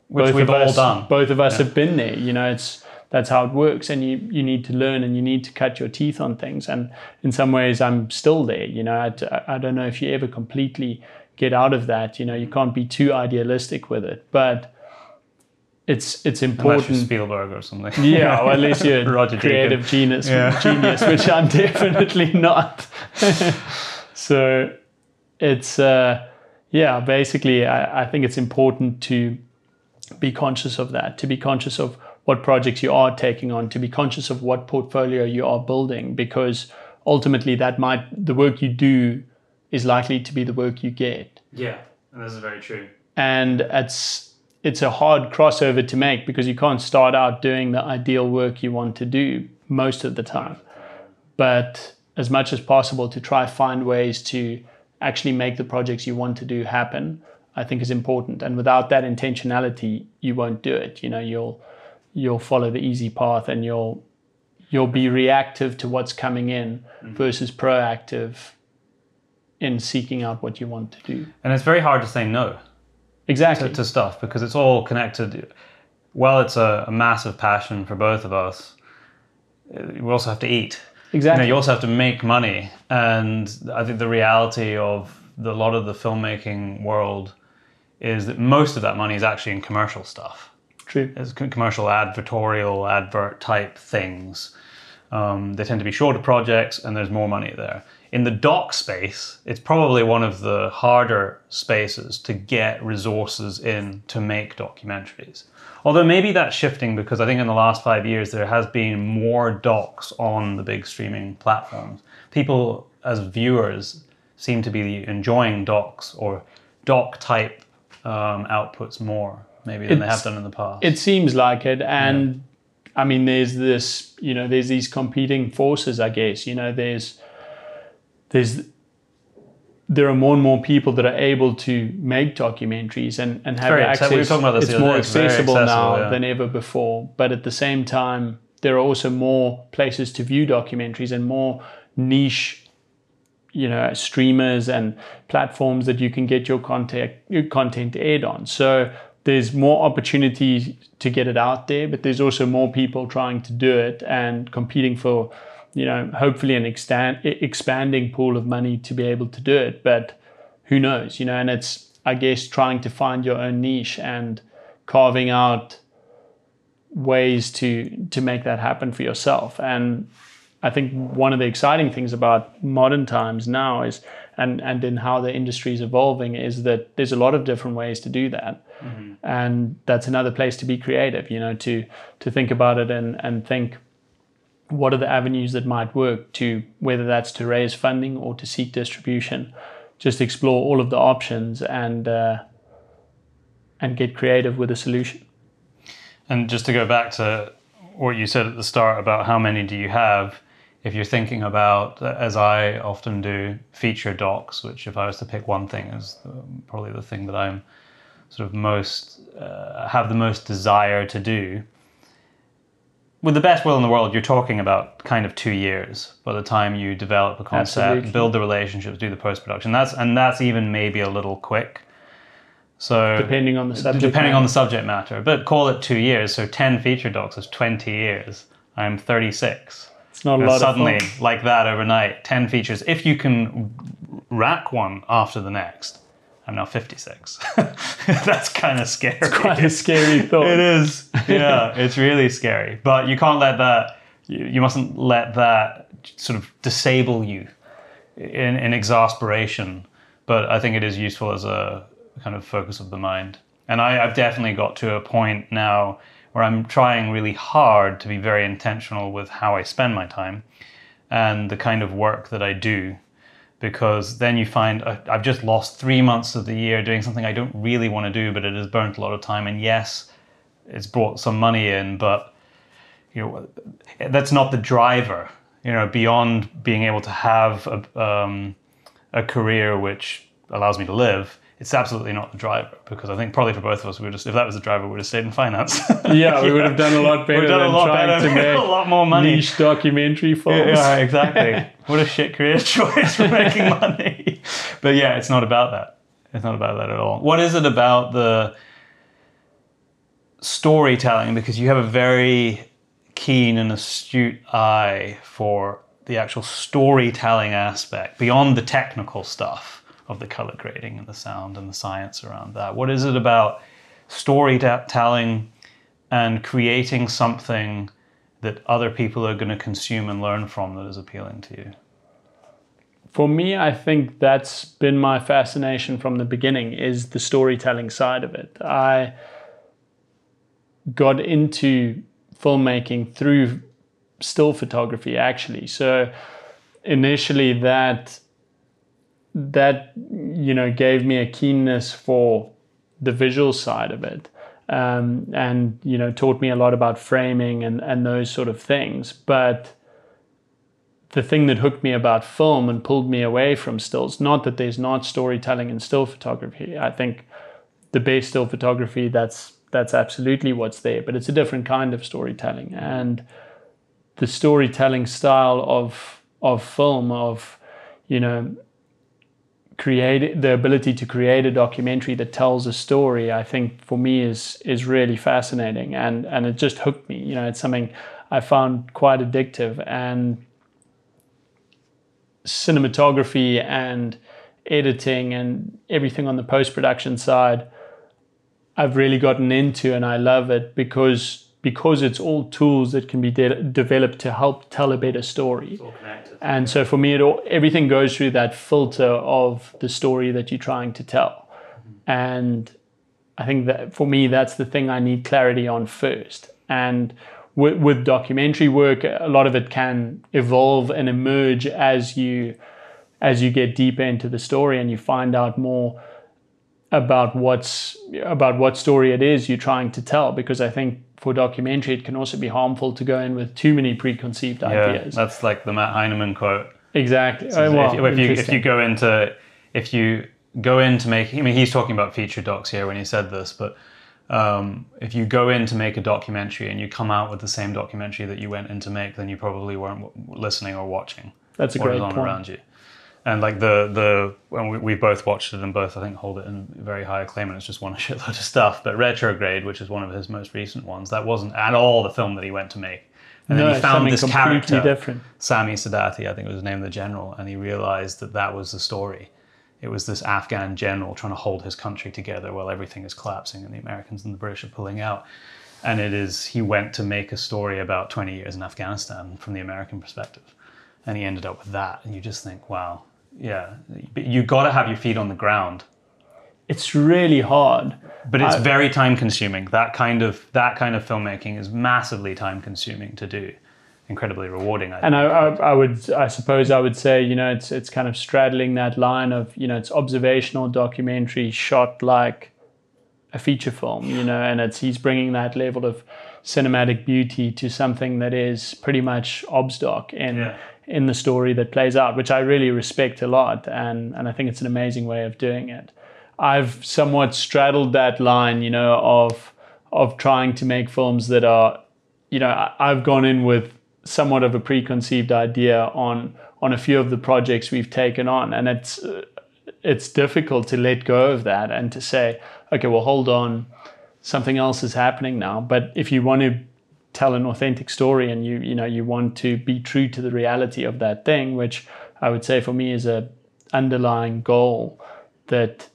B: which
A: both
B: we've
A: of
B: all
A: us,
B: done.
A: Both of us
B: Yeah.
A: have been there. You know, it's that's how it works, and you you need to learn and you need to cut your teeth on things. And in some ways, I'm still there. You know, I, I don't know if you ever completely get out of that. You know, you can't be too idealistic with it, but it's it's important. Unless.
B: Spielberg or something.
A: Yeah, or at least you're a
B: Roger
A: creative genius,
B: Yeah.
A: genius, which I'm definitely not. so it's uh, yeah, basically, I, I think it's important to be conscious of that, to be conscious of what projects you are taking on, to be conscious of what portfolio you are building, because ultimately that might the work you do is likely to be the work you get.
B: Yeah, and this is very true.
A: and it's it's a hard crossover to make because you can't start out doing the ideal work you want to do most of the time. But as much as possible to try find ways to actually make the projects you want to do happen i think is important. And without that intentionality you won't do it. You know you'll you'll follow the easy path and you'll you'll be reactive to what's coming in versus proactive in seeking out what you want to do
B: And it's very hard to say no.
A: exactly
B: to, to stuff because it's all connected. Well, it's a, a massive passion for both of us. uh, We also have to eat. You, know,
A: exactly
B: you also have to make money, and I think the reality of the, a lot of the filmmaking world is that most of that money is actually in commercial stuff.
A: True
B: It's commercial advertorial advert type things. Um, they tend to be shorter projects, and there's more money there. In the doc space, it's probably one of the harder spaces to get resources in to make documentaries. Although maybe that's shifting because I think in the last five years there has been more docs on the big streaming platforms. People, as viewers, seem to be enjoying docs or doc type um, outputs more maybe than they have done in the past.
A: It seems like it, and I mean, there's this, you know, there's these competing forces. I guess, you know, there's, there's, there are more and more people that are able to make documentaries and and have access.
B: we were talking about this
A: it's
B: the other
A: more
B: day. It's
A: accessible, now
B: yeah.
A: than ever before. But at the same time, there are also more places to view documentaries and more niche you know streamers and platforms that you can get your content your content aired on so there's more opportunity to get it out there but there's also more people trying to do it and competing for you know hopefully an expanding pool of money to be able to do it. But who knows you know and it's i guess trying to find your own niche and carving out ways to to make that happen for yourself. And I think one of the exciting things about modern times now is, and, and in how the industry is evolving, is that there's a lot of different ways to do that. And that's another place to be creative, you know, to, to think about it and, and think what are the avenues that might work to, whether that's to raise funding or to seek distribution, just explore all of the options and uh, and get creative with a solution.
B: And just to go back to what you said at the start about how many do you have, if you're thinking about, as I often do, feature docs, which if I was to pick one thing is probably the thing that I'm sort of most uh, have the most desire to do. With the best will in the world, you're talking about kind of two years by the time you develop a concept,
A: Absolutely.
B: build the relationships, do the post production. That's and that's even maybe a little quick. So
A: Depending on the subject.
B: depending on
A: matter.
B: the subject matter, but call it two years. So ten feature docs is twenty years. I'm 36.
A: it's not a lot
B: suddenly, like that overnight, 10 features. If you can rack one after the next, I'm now 56. That's kind of scary.
A: It's quite a scary thought.
B: It is. Yeah, it's really scary. But you can't let that, you, you mustn't let that sort of disable you in, in exasperation. But I think it is useful as a kind of focus of the mind. And I, I've definitely got to a point now where I'm trying really hard to be very intentional with how I spend my time and the kind of work that I do. Because then you find uh, I've just lost three months of the year doing something I don't really want to do, but it has burnt a lot of time. And yes, it's brought some money in, but you know that's not the driver. You know, beyond being able to have a, um, a career which allows me to live, it's absolutely not the driver. Because I think probably for both of us, we would just if that was the driver, we would have stayed in finance.
A: Yeah, we would have done a lot better
B: We've done a
A: than
B: lot
A: trying
B: better,
A: to make
B: a lot more money.
A: niche documentary films.
B: Yeah, exactly. what a shit career choice for making money. But yeah, it's not about that. It's not about that at all. What is it about the storytelling? Because you have a very keen and astute eye for the actual storytelling aspect beyond the technical stuff of the color grading and the sound and the science around that. What is it about storytelling and creating something that other people are going to consume and learn from that is appealing to you?
A: For me, I think that's been my fascination from the beginning is the storytelling side of it. I got into filmmaking through still photography actually. So initially that that you know gave me a keenness for the visual side of it. Um, and you know taught me a lot about framing and, and those sort of things. But the thing that hooked me about film and pulled me away from stills, not that there's not storytelling in still photography. I think the best still photography that's that's absolutely what's there, but it's a different kind of storytelling. And the storytelling style of of film, of you know, create the ability to create a documentary that tells a story, I think for me is is really fascinating and and it just hooked me. You know, it's something I found quite addictive and cinematography and editing and everything on the post production side I've really gotten into and I love it because because it's all tools that can be de- developed to help tell a better story. And so for me, it all, everything goes through that filter of the story that you're trying to tell. And I think that for me, that's the thing I need clarity on first. And with, with documentary work, a lot of it can evolve and emerge as you as you get deeper into the story and you find out more about what's about what story it is you're trying to tell. Because I think for documentary, it can also be harmful to go in with too many preconceived
B: Yeah,
A: ideas.
B: that's like the Matt Heineman quote.
A: exactly.
B: if,
A: Oh, well,
B: if you if you go into if you go in to make, I mean, he's talking about feature docs here when he said this, but um, if you go in to make a documentary and you come out with the same documentary that you went in to make, then you probably weren't listening or watching
A: That's a great point.
B: around you. And like the the when we, we both watched it and both I think hold it in very high acclaim and it's just won a shitload of stuff. But Retrograde, which is one of his most recent ones, that wasn't at all the film that he went to make. And
A: no,
B: then he found this character
A: different.
B: Sami Sadati, I think was his name, of the general, and he realized that that was the story. It was this Afghan general trying to hold his country together while everything is collapsing and the Americans and the British are pulling out. And it is, he went to make a story about 20 years in Afghanistan from the American perspective. And he ended up with that. And you just think, wow, yeah, but you got to have your feet on the ground.
A: It's really hard.
B: But it's
A: I-
B: very time consuming. That kind of that kind of filmmaking is massively time consuming to do. incredibly rewarding. I
A: and I, I, I would, I suppose, I would say, you know, it's it's kind of straddling that line of, you know, it's observational documentary shot like a feature film, you know, and it's he's bringing that level of cinematic beauty to something that is pretty much obs doc in
B: Yeah.
A: In the story that plays out, which I really respect a lot, and and I think it's an amazing way of doing it. I've somewhat straddled that line, you know, of of trying to make films that are, you know, I've gone in with somewhat of a preconceived idea on on a few of the projects we've taken on, and it's uh, it's difficult to let go of that and to say, okay, well, hold on, something else is happening now. But if you want to tell an authentic story and you you know you want to be true to the reality of that thing, which I would say for me is a underlying goal that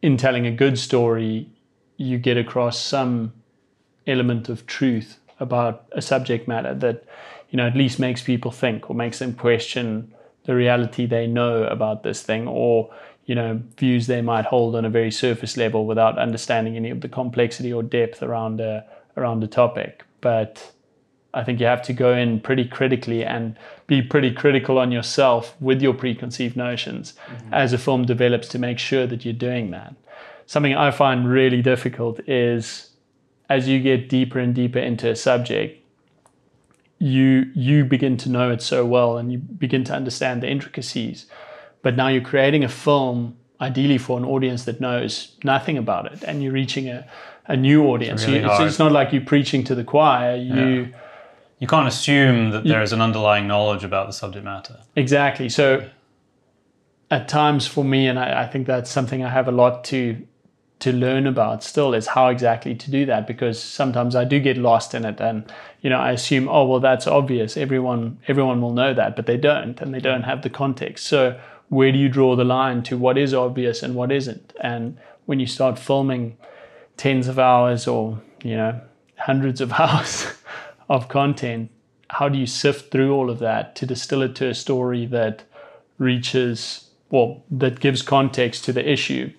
A: in telling a good story you get across some element of truth about a subject matter that you know at least makes people think or makes them question the reality they know about this thing or you know views they might hold on a very surface level without understanding any of the complexity or depth around a around the topic but I think you have to go in pretty critically and be pretty critical on yourself with your preconceived notions mm-hmm. as a film develops to make sure that you're doing that. Something I find really difficult is as you get deeper and deeper into a subject, you you begin to know it so well and you begin to understand the intricacies. But now you're creating a film ideally for an audience that knows nothing about it and you're reaching a, a new audience.
B: really
A: You- it's, it's not like you're preaching to the choir. You
B: You can't assume that there is an underlying knowledge about the subject matter.
A: Exactly. So at times for me, and I, I think that's something I have a lot to to learn about still is how exactly to do that because sometimes I do get lost in it and you know I assume oh well that's obvious everyone everyone will know that but they don't and they don't have the context so where do you draw the line to what is obvious and what isn't and when you start filming tens of hours or you know hundreds of hours of content how do you sift through all of that to distill it to a story that reaches well that gives context to the issue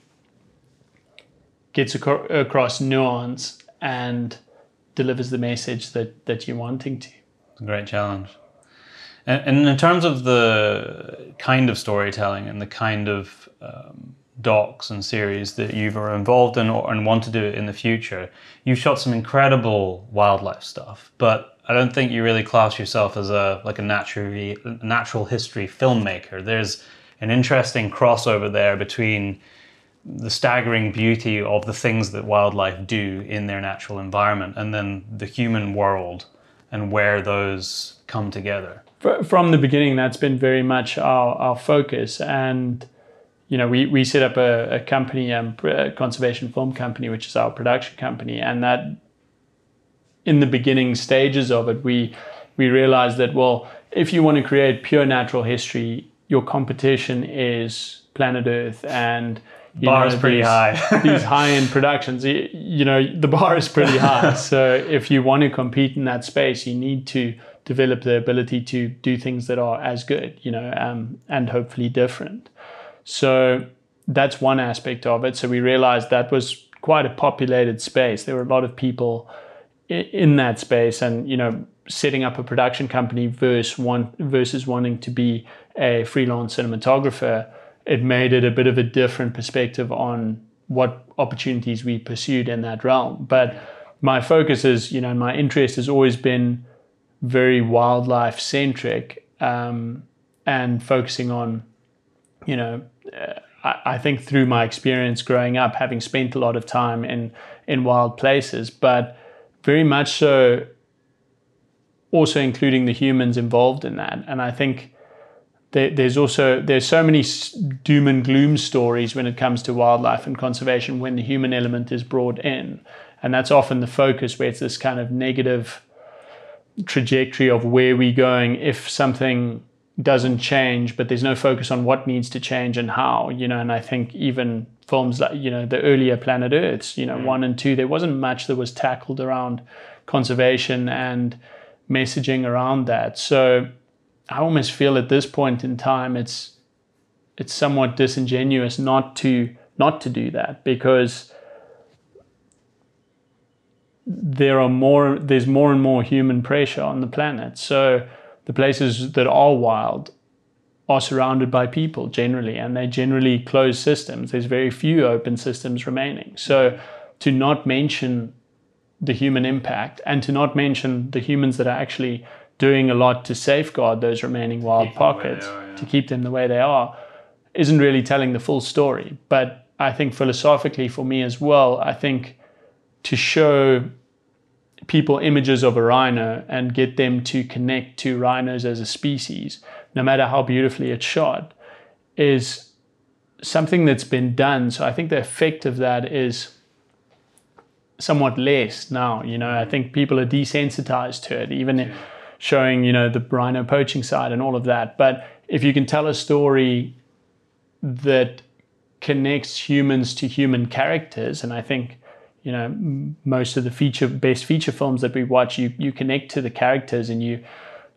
A: gets across nuance and delivers the message that that you're wanting to
B: great challenge. And, and in terms of the kind of storytelling and the kind of um, docs and series that you've are involved in or, and want to do in the future, you've shot some incredible wildlife stuff, but I don't think you really class yourself as a like a natural natural history filmmaker. There's an interesting crossover there between the staggering beauty of the things that wildlife do in their natural environment and then the human world and where those come together.
A: From the beginning that's been very much our, our focus and you know we, we set up a, a company um, a conservation film company which is our production company. And that in the beginning stages of it we we realized that well if you want to create pure natural history your competition is planet earth and you
B: Bar
A: know,
B: is pretty
A: these-
B: high.
A: these high-end productions. You, you know the bar is pretty high. So if you want to compete in that space you need to develop the ability to do things that are as good you know um, and hopefully different so that's one aspect of it. So we realized that was quite a populated space. There were a lot of people in that space and you know setting up a production company versus one versus wanting to be a freelance cinematographer it made it a bit of a different perspective on what opportunities we pursued in that realm. But my focus is you know my interest has always been very wildlife centric um, and focusing on you know uh, I, I think through my experience growing up having spent a lot of time in in wild places but very much so also including the humans involved in that. And i think there, there's also there's so many doom and gloom stories when it comes to wildlife and conservation when the human element is brought in. And that's often the focus where it's this kind of negative trajectory of where we're going if something doesn't change but there's no focus on what needs to change and how you know and i think even films like you know the earlier planet earths you know mm. one and two there wasn't much that was tackled around conservation and messaging around that so i almost feel at this point in time it's it's somewhat disingenuous not to not to do that because there are more there's more and more human pressure on the planet. So the places that are wild are surrounded by people generally, and they're generally closed systems. There's very few open systems remaining. So to not mention the human impact and to not mention the humans that are actually doing a lot to safeguard those remaining wild
B: Keep them the way
A: pockets,
B: are, yeah.
A: to keep them the way they are, isn't really telling the full story. But I think philosophically for me as well, I think to show people images of a rhino and get them to connect to rhinos as a species, no matter how beautifully it's shot, is something that's been done. So I think the effect of that is somewhat less now. You know, I think people are desensitized to it, even showing, you know, the rhino poaching side and all of that. But if you can tell a story that connects humans to human characters, and I think you know most of the feature best feature films that we watch, you you connect to the characters and you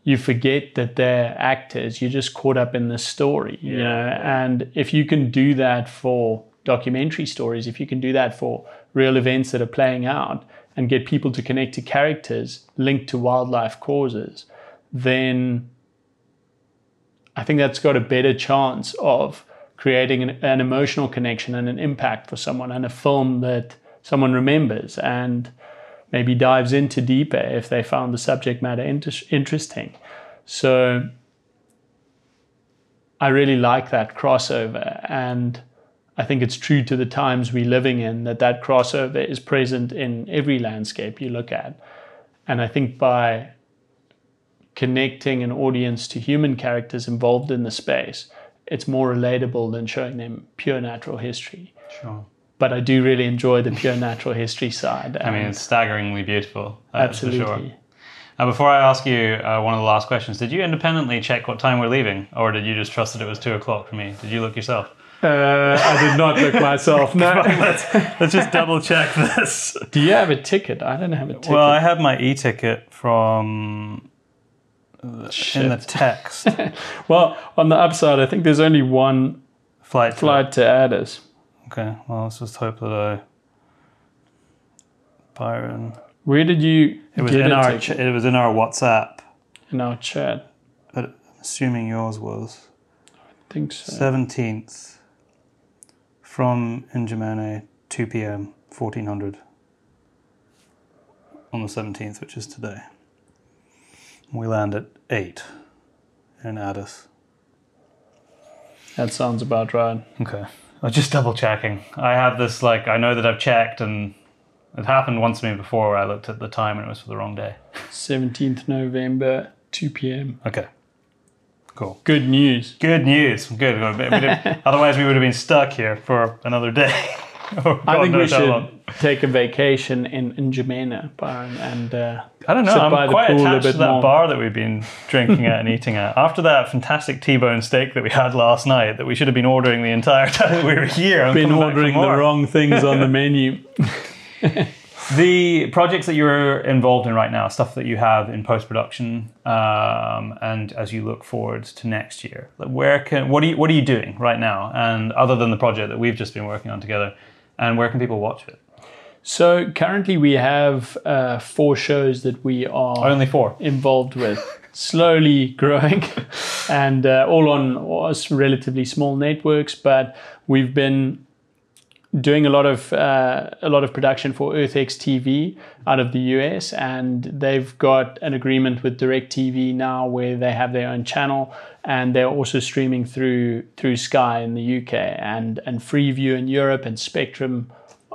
A: you forget that they're actors. You're just caught up in the story, you know. And if you can do that for documentary stories, if you can do that for real events that are playing out, and get people to connect to characters linked to wildlife causes, then I think that's got a better chance of creating an, an emotional connection and an impact for someone and a film that someone remembers and maybe dives into deeper if they found the subject matter inter- interesting. So I really like that crossover and I think it's true to the times we're living in that that crossover is present in every landscape you look at. And I think by connecting an audience to human characters involved in the space, it's more relatable than showing them pure natural history.
B: Sure.
A: But I do really enjoy the pure natural history side.
B: I mean, it's staggeringly beautiful.
A: absolutely.
B: For sure. Now, before I ask you uh, one of the last questions, did you independently check what time we're leaving, or did you just trust that it was two o'clock for me? Did you look yourself?
A: Uh, I did not look myself. No.
B: let's, let's just double check this.
A: Do you have a ticket? I don't have a ticket.
B: Well, I have my e-ticket from the, in the text
A: Well, on the upside, I think there's only one
B: flight.
A: flight to Addis.
B: Okay. Well, let's just hope that I. Byron.
A: Where did you
B: It was in
A: a
B: our. Ch- it was in our WhatsApp,
A: in our chat?
B: but I'm assuming yours was
A: I think so.
B: seventeenth from N'Djamena, two p.m. fourteen hundred on the seventeenth, which is today. We land at eight in Addis.
A: That sounds about right.
B: Okay. I was just double checking. I have this like I know that I've checked and it happened once to me before where I looked at the time and it was for the wrong day.
A: 17th November, 2 p.m.
B: Okay. Cool.
A: Good news.
B: Good news. Good. Otherwise we would have been stuck here for another day.
A: I
B: God
A: think we should
B: long.
A: take a vacation in, in N'Djamena, Byron, and uh,
B: I don't know. I'm quite
A: pool a
B: attached
A: bit
B: to that
A: more.
B: bar that we've been drinking at and eating at. After that fantastic T-bone steak that we had last night, that we should have been ordering the entire time we were here. I'm
A: been
B: coming back for
A: ordering the wrong things on the menu.
B: The projects that you're involved in right now, stuff that you have in post production, um, and as you look forward to next year, where can what are you what are you doing right now? And other than the project that we've just been working on together, and where can people watch it?
A: So currently we have uh, four shows that we are
B: Only four.
A: involved with, slowly growing, and uh, all on relatively small networks. But we've been doing a lot of uh, a lot of production for EarthX TV out of the US, and they've got an agreement with DirecTV now where they have their own channel, and they're also streaming through through Sky in the UK and and Freeview in Europe and Spectrum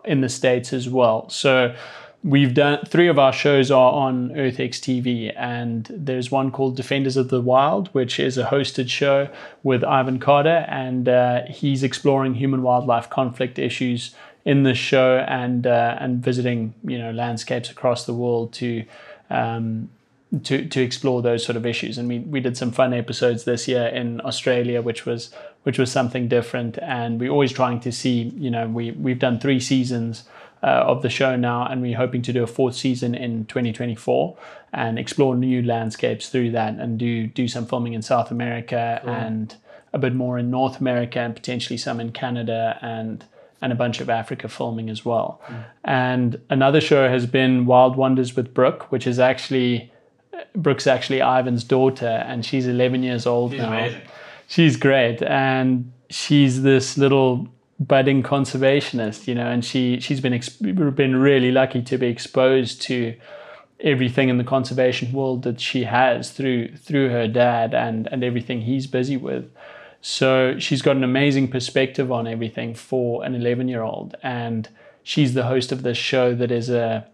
A: in the states as well. So we've done three of our shows are on EarthX TV, and there's one called Defenders of the Wild, which is a hosted show with Ivan Carter, and uh, he's exploring human wildlife conflict issues in this show and uh, and visiting you know landscapes across the world to. Um, to, to explore those sort of issues and we, we did some fun episodes this year in Australia which was which was something different and we're always trying to see you know we we've done three seasons uh, of the show now and we're hoping to do a fourth season in 2024 and explore new landscapes through that and do do some filming in South America and a bit more in North America and potentially some in Canada and and a bunch of Africa filming as well. And another show has been Wild Wonders with Brooke, which is actually Brooke's actually Ivan's daughter, and she's 11 years old now.
B: amazing.
A: She's great, and she's this little budding conservationist, you know, and she she's been been really lucky to be exposed to everything in the conservation world that she has through through her dad and and everything he's busy with. So she's got an amazing perspective on everything for an 11 year old, and she's the host of this show that is a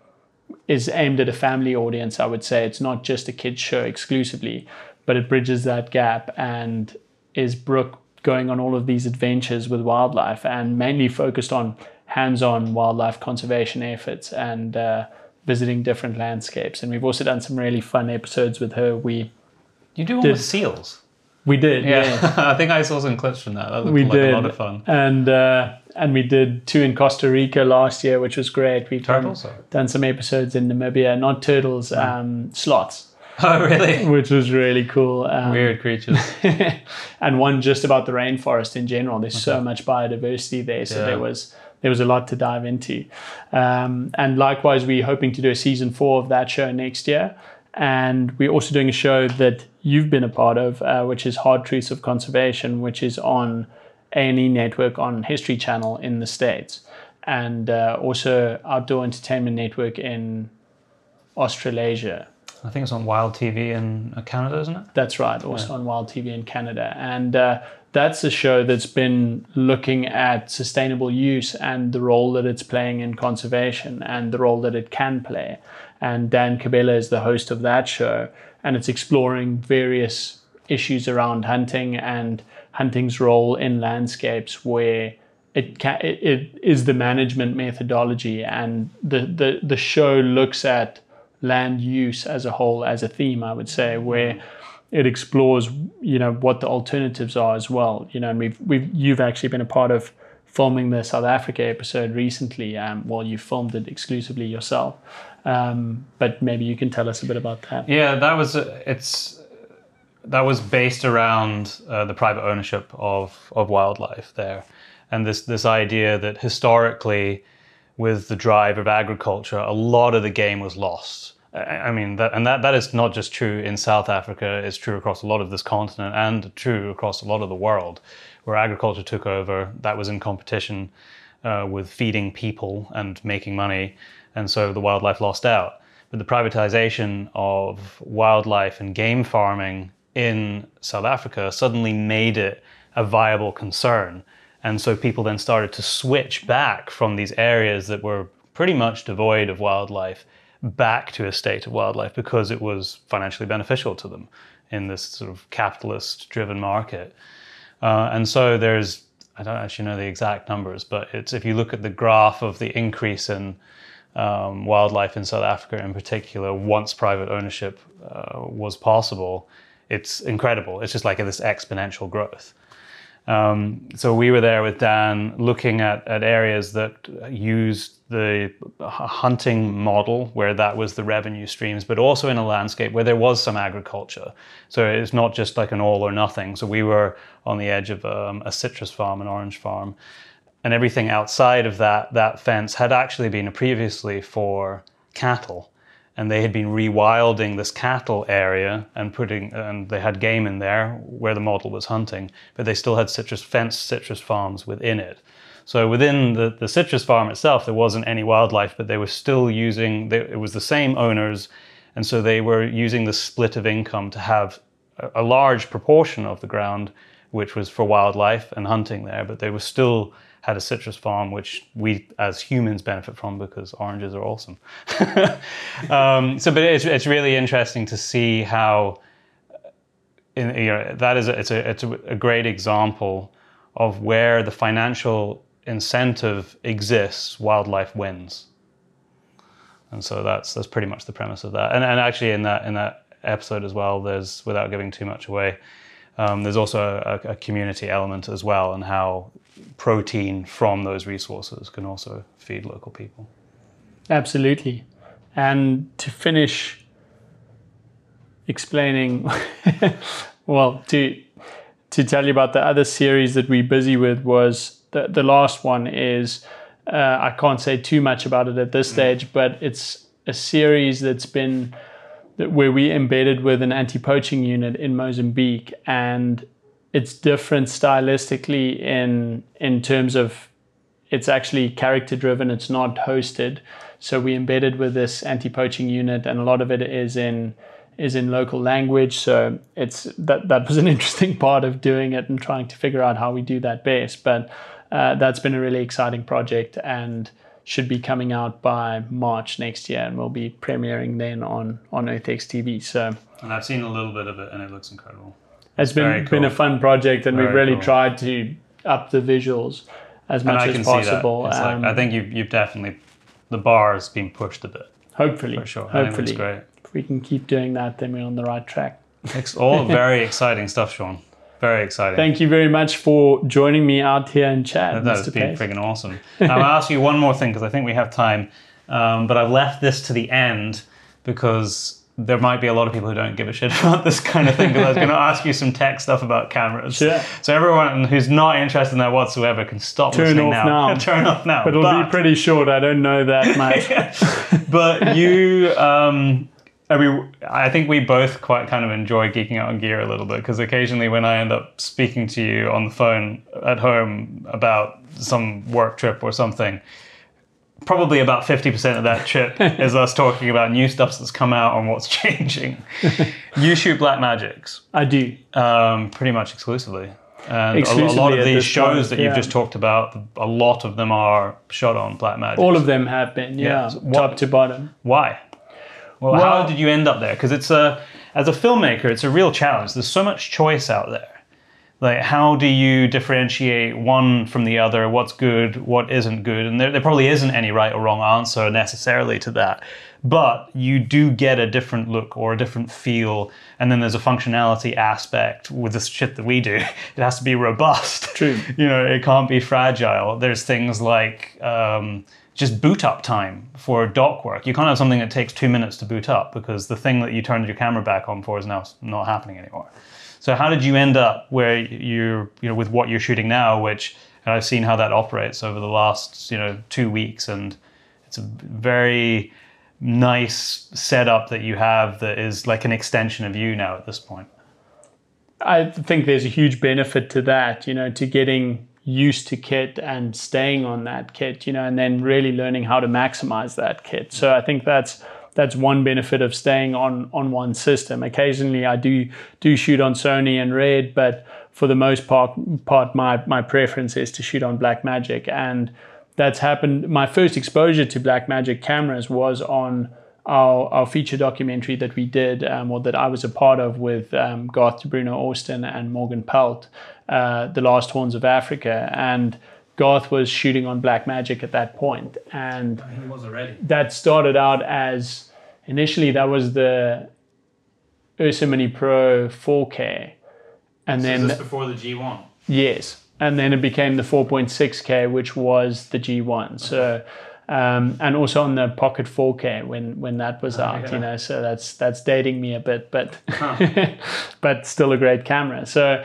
A: is aimed at a family audience. I would say it's not just a kids show exclusively, but it bridges that gap and is Brooke going on all of these adventures with wildlife and mainly focused on hands-on wildlife conservation efforts and uh, visiting different landscapes. And we've also done some really fun episodes with her. We
B: You do one
A: Did-
B: with seals.
A: we did,
B: Yeah, I think I saw some clips from that. That looked
A: we
B: like
A: did
B: a lot of fun.
A: and uh, and we did two in Costa Rica last year, which was great. We've done, done some episodes in Namibia, not turtles, um, sloths,
B: Oh, really?
A: which was really cool. Um,
B: Weird creatures.
A: and one just about the rainforest in general. There's so much biodiversity there, so
B: Yeah.
A: there was there was a lot to dive into. Um, and likewise, we're hoping to do a season four of that show next year. And we're also doing a show that you've been a part of, uh, which is Hard Truths of Conservation, which is on A&E Network on History Channel in the States, and uh, also Outdoor Entertainment Network in Australasia.
B: I think it's on Wild TV in uh, Canada, isn't it?
A: That's right, also on Wild TV in Canada. And uh, that's a show that's been looking at sustainable use and the role that it's playing in conservation and the role that it can play. And Dan Cabela is the host of that show, and it's exploring various issues around hunting and hunting's role in landscapes where it, ca- it, it is the management methodology and the, the, the show looks at land use as a whole as a theme i would say where it explores you know what the alternatives are as well. You know and we've we've you've actually been a part of filming the south africa episode recently um, well you filmed it exclusively yourself. Um, but maybe you can tell us a bit about that.
B: Yeah, that was it's that was based around uh, the private ownership of of wildlife there, and this this idea that historically, with the drive of agriculture, a lot of the game was lost. I mean, that, and that, that is not just true in South Africa, it's true across a lot of this continent and true across a lot of the world, where agriculture took over. That was in competition uh, with feeding people and making money, and so the wildlife lost out. But the privatization of wildlife and game farming in South Africa suddenly made it a viable concern. And so people then started to switch back from these areas that were pretty much devoid of wildlife back to a state of wildlife because it was financially beneficial to them in this sort of capitalist driven market. Uh, and so there's, I don't actually know the exact numbers, but it's if you look at the graph of the increase in um, wildlife in South Africa in particular, once private ownership uh, was possible, it's incredible. It's just like this exponential growth. Um, so we were there with Dan looking at, at areas that used the hunting model where that was the revenue streams, but also in a landscape where there was some agriculture. So it's not just like an all or nothing. So we were on the edge of um, a citrus farm, an orange farm, and everything outside of that that fence had actually been previously for cattle and they had been rewilding this cattle area and putting and they had game in there where the model was hunting but they still had citrus fenced citrus farms within it. So within the, the citrus farm itself there wasn't any wildlife but they were still using they, it was the same owners and so they were using the split of income to have a, a large proportion of the ground which was for wildlife and hunting there but they were still had a citrus farm, which we as humans benefit from because oranges are awesome. um, so, but it's, it's really interesting to see how in, you know, that is a, it's a it's a, great example of where the financial incentive exists, wildlife wins. And so that's that's pretty much the premise of that. And, and actually, in that in that episode as well, there's without giving too much away, um, there's also a, a community element as well, and how protein from those resources can also feed local people.
A: Absolutely. And to finish explaining, well, to to tell you about the other series that we're busy with was the the last one is uh, I can't say too much about it at this stage, but it's a series that's been where we embedded with an anti-poaching unit in Mozambique, and it's different stylistically in in terms of it's actually character driven. It's not hosted. So we embedded with this anti-poaching unit, and a lot of it is in is in local language. So it's that that was an interesting part of doing it and trying to figure out how we do that best. But uh, that's been a really exciting project and should be coming out by March next year, and we'll be premiering then on on EarthX TV. So
B: And I've seen a little bit of it, and it looks incredible.
A: it's
B: Very
A: been been a fun project, and we've really
B: cool.
A: tried to up the visuals as much as possible.
B: see that. It's
A: Um,
B: like, I think you've, you've definitely the bar has been pushed a bit
A: hopefully,
B: for sure. I think it
A: hopefully,
B: great.
A: if we can keep doing that, then we're on the right track.
B: It's all very exciting stuff, Sean. Very exciting.
A: Thank you very much for joining me out here in Chad,
B: That has been freaking awesome. Now, I'll ask you one more thing because I think we have time, um, but I've left this to the end because there might be a lot of people who don't give a shit about this kind of thing. Because I was going to ask you some tech stuff about cameras.
A: Sure.
B: So everyone who's not interested in that whatsoever can stop
A: Turn
B: listening
A: off
B: now.
A: now.
B: Turn off now.
A: But it'll
B: But-
A: be pretty short. I don't know that much.
B: but you um I mean, I think we both quite kind of enjoy geeking out on gear a little bit because occasionally when I end up speaking to you on the phone at home about some work trip or something, probably about 50% of that trip is us talking about new stuff that's come out and what's changing. you shoot Blackmagics
A: I do.
B: um, pretty much exclusively. And a- a, lot of these shows
A: point,
B: that you've just talked about, a lot of them are shot on Blackmagic.
A: All of them have been, yeah,
B: Yeah. What-
A: top to bottom.
B: Why? Well,
A: Well-
B: how did you end up there? Because it's a, as a filmmaker, it's a real challenge. There's so much choice out there. Like, how do you differentiate one from the other? What's good? What isn't good? And there, there probably isn't any right or wrong answer necessarily to that. But you do get a different look or a different feel. And then there's a functionality aspect with this shit that we do. It has to be robust.
A: True.
B: You know, it can't be fragile. There's things like um, just boot up time for doc work. You can't have something that takes two minutes to boot up because the thing that you turned your camera back on for is now not happening anymore. So how did you end up where you're, you know, with what you're shooting now, which and I've seen how that operates over the last, you know, two weeks, and it's a very nice setup that you have that is like an extension of you now at this point.
A: I think there's a huge benefit to that, you know, to getting used to kit and staying on that kit, you know, and then really learning how to maximize that kit. So I think that's that's one benefit of staying on on one system. Occasionally I do do shoot on Sony and Red, but for the most part part my my preference is to shoot on Blackmagic and that's happened my first exposure to Blackmagic cameras was on our, our feature documentary that we did, um, or that I was a part of with um, Garth Bruno Austin and Morgan Pelt, uh, The Last Horns of Africa. And Garth was shooting on Blackmagic at that. And
B: He was already.
A: that started out as initially that was the Ursa Mini Pro 4K. And then,
B: before the G1?
A: yes. And then it became the 4.6K, which was the G1. So, um, and also on the Pocket 4K when when that was out,
B: yeah.
A: you know. So that's that's dating me a bit, but but still a great camera. So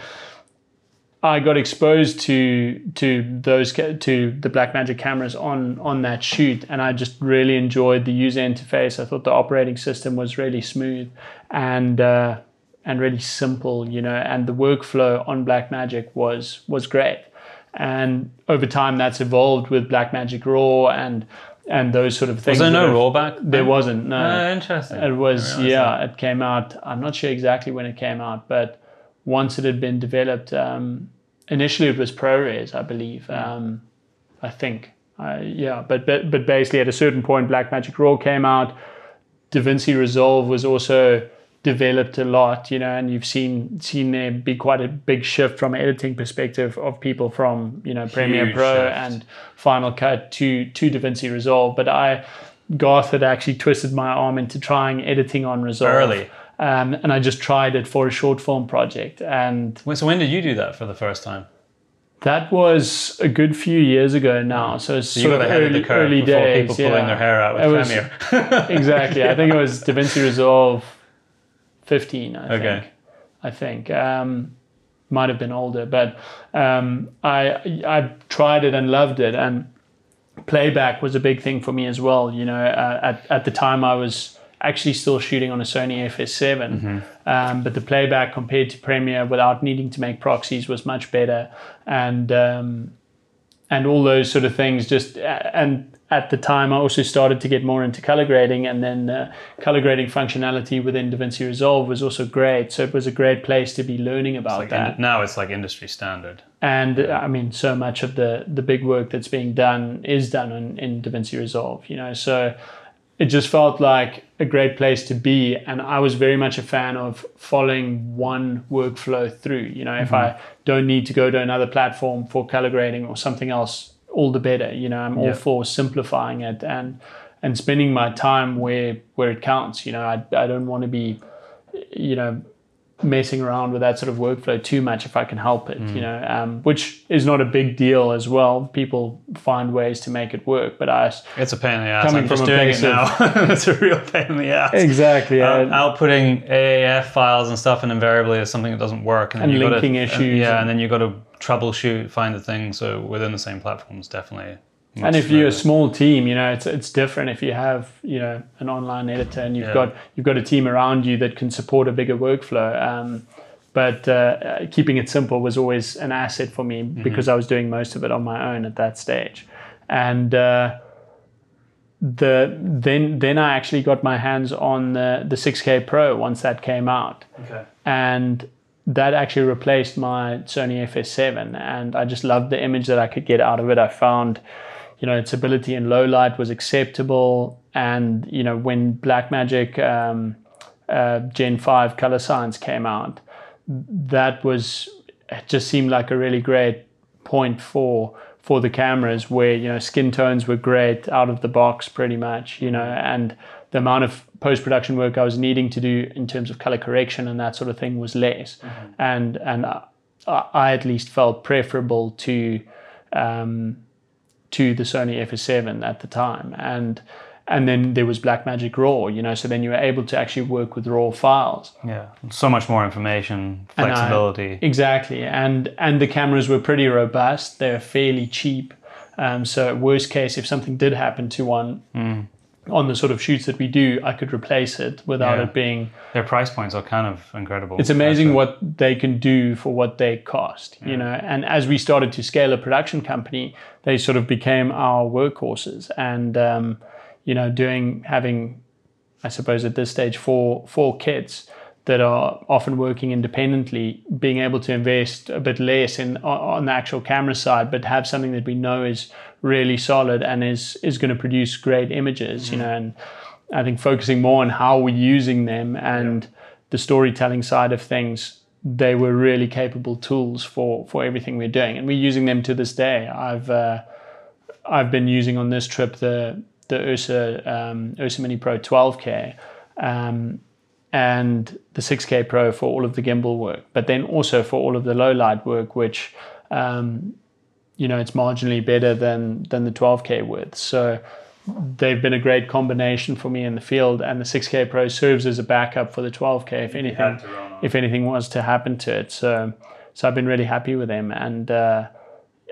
A: I got exposed to to those to the Blackmagic cameras on on that shoot, and I just really enjoyed the user interface. I thought the operating system was really smooth and uh, and really simple, you know, and the workflow on Blackmagic was was great. And over time, that's evolved with Blackmagic Raw and and those sort of things.
B: Was there
A: that
B: no
A: have-
B: rollback?
A: There wasn't. No.
B: Uh, interesting.
A: It was, yeah, it came out. I'm not sure exactly when it came out, but once it had been developed, um, initially it was ProRes, I believe. Um, I think, uh, yeah, but, but but basically at a certain point, Blackmagic Raw came out. DaVinci Resolve was also developed a lot, you know, and you've seen seen there be quite a big shift from an editing perspective of people from you know Premiere
B: Huge
A: Pro
B: shift.
A: and Final Cut to to DaVinci Resolve. But I Garth had actually twisted my arm into trying editing on Resolve
B: Early.
A: Um, and I just tried it for a short film project, and
B: so when did you do that for the first time?
A: that was a good few years ago now. So it's
B: You
A: sort of
B: ahead of
A: early,
B: the curve
A: early
B: before
A: days.
B: people pulling
A: yeah.
B: their hair out with
A: was-
B: Premiere.
A: exactly. I think it was DaVinci Resolve 15. I
B: Okay.
A: think. I think. Um, might have been older, but um, I I tried it and loved it, and playback was a big thing for me as well. You know, uh, at at the time I was actually still shooting on a Sony FS7, um, but the playback compared to Premiere without needing to make proxies was much better, and um, and all those sort of things. Just and at the time, I also started to get more into color grading, and then uh, color grading functionality within DaVinci Resolve was also great. So it was a great place to be learning about
B: Like
A: that.
B: in- now it's like industry standard.
A: And uh, I mean, so much of the the big work that's being done is done in, in DaVinci Resolve. You know, so it just felt like a great place to be, and I was very much a fan of following one workflow through. You know, if I mm-hmm. don't need to go to another platform for color grading or something else, all the better. You know, I'm all for simplifying it and and spending my time where where it counts. You know, I I don't want to be, you know, messing around with that sort of workflow too much if I can help it. You know, um, which is not a big deal as well. People find ways to make it work, but I
B: It's a pain in the ass.
A: Coming
B: I'm just
A: from a
B: doing it now. it's a real pain in the ass.
A: exactly
B: Uh,
A: yeah.
B: outputting AAF files and stuff, and invariably there's something that doesn't work, and, then
A: And linking
B: gotta,
A: issues
B: yeah,
A: and-
B: and then you've got to troubleshoot, find the thing. So within the same platforms, definitely. Much
A: and if you're a small team, you know, it's it's different if you have, you know, an online editor and you've
B: Yeah.
A: got you've got a team around you that can support a bigger workflow. Um, but uh, uh, keeping it simple was always an asset for me because I was doing most of it on my own at that stage. And uh, the then then I actually got my hands on the the 6K Pro once that came out.
B: Okay.
A: and that actually replaced my Sony FS7 and I just loved the image that I could get out of it. I found you know its ability in low light was acceptable. And you know when Blackmagic um, uh, Gen 5 color science came out that was it just seemed like a really great point for for the cameras where you know skin tones were great out of the box pretty much you know and the amount of post production work I was needing to do in terms of color correction and that sort of thing was less. And and I, I at least felt preferable to um, to the Sony FS7 at the time and and then there was Blackmagic RAW you know so then you were able to actually work with raw files
B: Yeah, so much more information,
A: And I-
B: flexibility.
A: Exactly, and and the cameras were pretty robust. They're fairly cheap. Um, so worst case, if something did happen to one on the sort of shoots that we do, I could replace it without
B: Yeah.
A: it being.
B: Their price points are kind of incredible.
A: It's amazing what they can do for what they cost, you know. And as we started to scale a production company, they sort of became our workhorses, and um, you know, doing having, I suppose at this stage, four four kids that are often working independently, being able to invest a bit less in on on the actual camera side, but have something that we know is really solid and is is going to produce great images, you know, and I think focusing more on how we're using them and the storytelling side of things, they were really capable tools for for everything we're doing, and we're using them to this day. I've uh, I've been using on this trip the the Ursa um, Ursa Mini Pro 12K. Um, and the 6K Pro for all of the gimbal work, but then also for all of the low light work, which um, you know it's marginally better than than the 12K width. So they've been a great combination for me in the field, and the 6K Pro serves as a backup for the 12K if anything if anything was to happen to it. So so I've been really happy with them, and uh,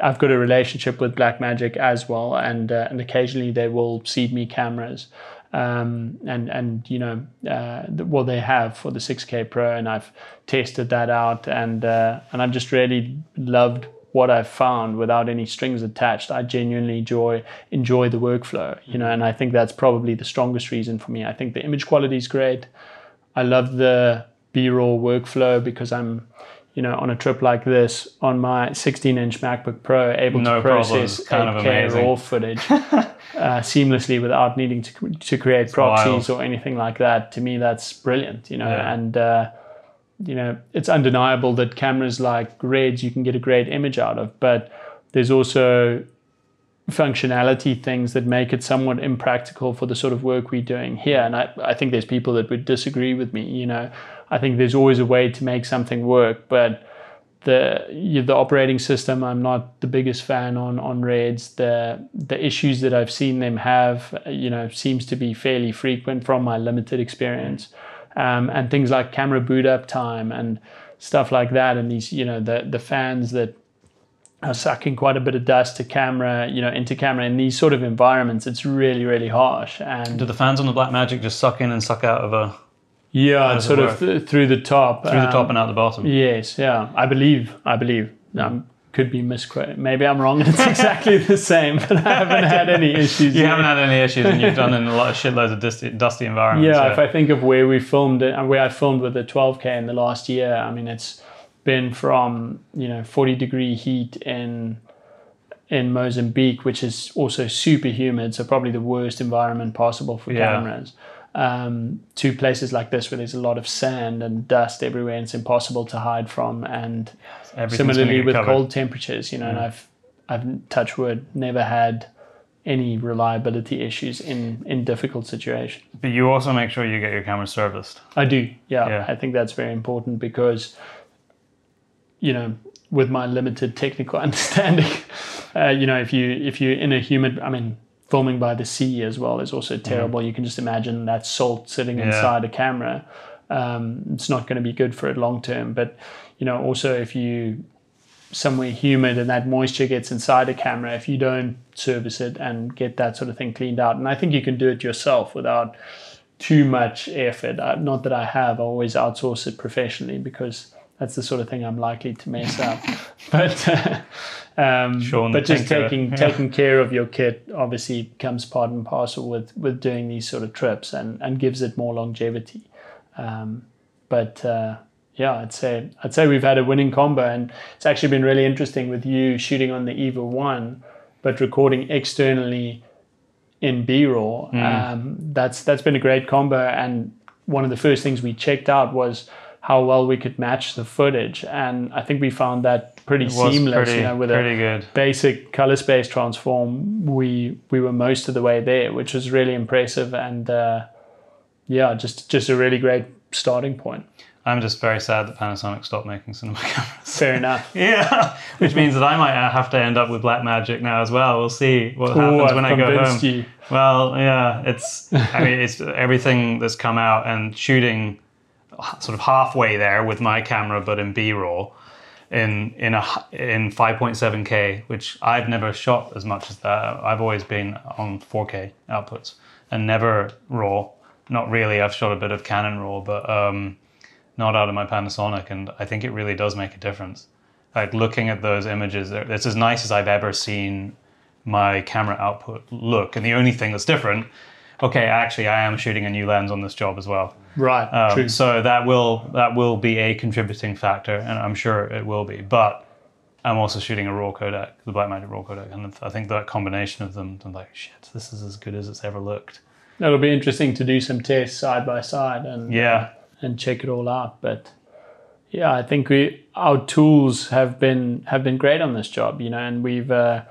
A: I've got a relationship with Blackmagic as well, and uh, and occasionally they will seed me cameras. Um, and and you know uh, well they have for the 6K Pro, and I've tested that out, and uh, and I've just really loved what I've found without any strings attached. I genuinely enjoy enjoy the workflow, you know, and I think that's probably the strongest reason for me. I think the image quality is great. I love the BRAW workflow because I'm, you know, on a trip like this on my 16-inch MacBook Pro, able
B: No
A: to process
B: It's kind
A: 8K
B: amazing.
A: raw footage uh, seamlessly without needing to to create proxies or anything like that. To me, that's brilliant, you know,
B: Yeah.
A: and. Uh, you know, it's undeniable that cameras like Reds you can get a great image out of, but there's also functionality things that make it somewhat impractical for the sort of work we're doing here. And I, I think there's people that would disagree with me. You know, I think there's always a way to make something work, but the you, the operating system I'm not the biggest fan on on Reds. The the issues that I've seen them have, you know, seems to be fairly frequent from my limited experience. Um, and things like camera boot up time and stuff like that, and these you know the the fans that are sucking quite a bit of dust to camera, you know, into camera in these sort of environments. It's really really harsh and
B: Do the fans on the Blackmagic just suck in and suck out of a
A: yeah, sort of th- through the top.
B: through the top
A: um,
B: and out the bottom?
A: Yes, yeah, I believe. I believe. Um, could be misquoted. Maybe I'm wrong, it's exactly the same. But I haven't had any issues.
B: You
A: yet.
B: haven't had any issues, and you've done in a lot of shitloads of dusty, dusty environments.
A: Yeah, if I think of where we filmed it and where I filmed with the 12K in the last year, I mean, it's been from, you know, 40 degree heat in in Mozambique, which is also super humid, so probably the worst environment possible for
B: Yeah.
A: cameras, um, to places like this where there's a lot of sand and dust everywhere and it's impossible to hide from. And similarly with
B: covered.
A: cold temperatures, you know, and I've, I've touch wood, never had any reliability issues in, in difficult situations.
B: But you also make sure you get your camera serviced.
A: I do. Yeah,
B: Yeah.
A: I think that's very important because, you know, with my limited technical understanding, uh, you know, if you if you're in a humid, I mean, filming by the sea as well is also terrible. You can just imagine that salt sitting
B: Mm-hmm. Yeah.
A: inside a camera. Um, it's not going to be good for it long term. But you know, also if you somewhere humid and that moisture gets inside a camera, if you don't service it and get that sort of thing cleaned out, and I think you can do it yourself without too much effort. Uh, not that I have, I always outsource it professionally because that's the sort of thing I'm likely to mess up. but uh, um,
B: Sean
A: but just taking
B: Yeah.
A: taking care of your kit obviously comes part and parcel with with doing these sort of trips and and gives it more longevity. Um, but uh, yeah, I'd say I'd say we've had a winning combo, and it's actually been really interesting with you shooting on the EVA1, but recording externally in BRAW. Um, that's that's been a great combo, and one of the first things we checked out was how well we could match the footage, and I think we found that pretty seamless.
B: pretty,
A: you know, with a
B: pretty good.
A: basic color space transform, we we were most of the way there, which was really impressive, and uh, yeah, just just a really great starting point.
B: I'm just very sad that Panasonic stopped making cinema cameras.
A: Fair enough.
B: yeah, which means that I might have to end up with Blackmagic now as well. We'll see what happens
A: Ooh, I've
B: when I go home.
A: you.
B: Well, yeah, it's. I mean, it's everything that's come out and shooting sort of halfway there with my camera, but in BRAW, in in a in 5.7K, which I've never shot as much as that. I've always been on 4K outputs and never raw. Not really. I've shot a bit of Canon raw, but um, not out of my Panasonic, and I think it really does make a difference. Like looking at those images, it's as nice as I've ever seen my camera output look. And the only thing that's different, okay, actually, I am shooting a new lens on this job as well.
A: Right.
B: Um,
A: true.
B: so that will that will be a contributing factor, and I'm sure it will be. But I'm also shooting a raw codec, the Blackmagic raw codec, and I think that combination of them, I'm like, shit, this is as good as it's ever looked.
A: It'll be interesting to do some tests side by side and
B: Yeah,
A: and check it all out. But yeah, I think we our tools have been have been great on this job, you know, and we've uh,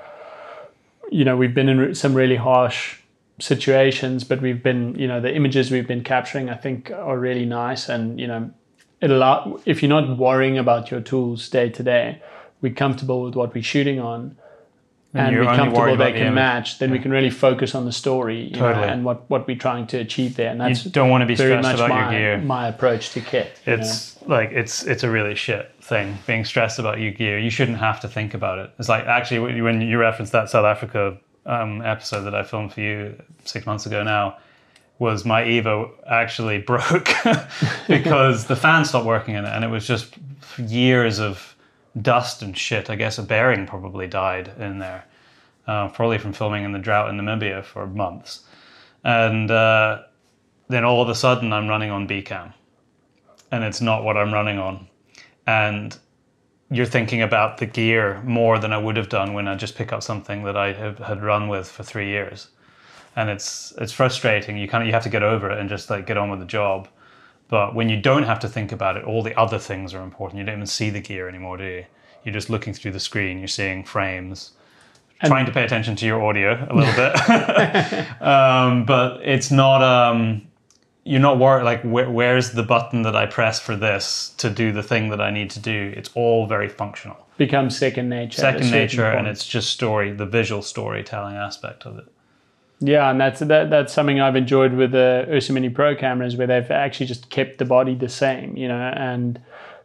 A: you know we've been in some really harsh situations, but we've been you know the images we've been capturing I think are really nice, and you know it allow if you're not worrying about your tools day to day, we're comfortable with what we're shooting on.
B: And
A: And we're comfortable they
B: about the
A: can match, then we can really focus on the story you know, and what, what we're trying to achieve there. And that's
B: you don't want to be
A: very
B: stressed
A: much
B: about
A: my,
B: your gear.
A: my approach to kit. you know.
B: It's like it's it's a really shit thing being stressed about your gear. You shouldn't have to think about it. It's like actually when you- when you referenced that South Africa um, episode that I filmed for you six months ago now, was my Evo actually broke because the fan stopped working in it, and it was just years of dust and shit. I guess a bearing probably died in there, uh, probably from filming in the drought in Namibia for months, and uh, then all of a sudden I'm running on Bcam and it's not what I'm running on. And you're thinking about the gear more than I would have done when I just pick up something that I have, had run with for three years. And it's it's frustrating. You kind of you have to get over it and just like get on with the job. But when you don't have to think about it, all the other things are important. You don't even see the gear anymore, do you? You're just looking through the screen. You're seeing frames, trying to pay attention to your audio a little bit. um, but it's not. Um, you're not worried like where, where's the button that I press for this to do the thing that I need to do. It's all very functional,
A: becomes second nature.
B: second nature, and it's just story, the visual storytelling aspect of it.
A: yeah, and that's that, that's something I've enjoyed with the Ursa Mini Pro cameras, where they've actually just kept the body the same, you know, and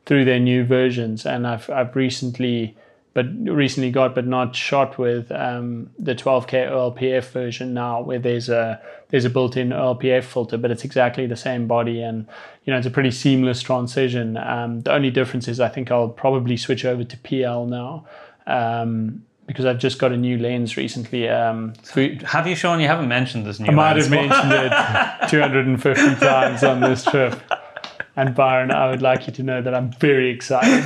A: through their new versions, and I've I've recently, but recently got but not shot with um, the 12K OLPF version now, where there's a there's a built-in OLPF filter, but it's exactly the same body, and you know it's a pretty seamless transition. Um, the only difference is I think I'll probably switch over to PL now. Um, because I've just got a new lens recently. Um,
B: have you, Sean? You haven't mentioned this new. Lens?
A: I might have mentioned it 250 times on this trip. And Byron, I would like you to know that I'm very excited.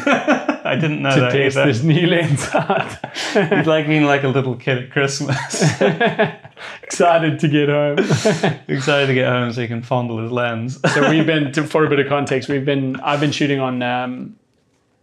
B: I didn't know
A: to
B: that
A: test
B: either.
A: this new lens out.
B: It's like being like a little kid at Christmas.
A: excited to get home.
B: Excited to get home so you can fondle his lens.
A: so we've been, to, for a bit of context, we've been. I've been shooting on um,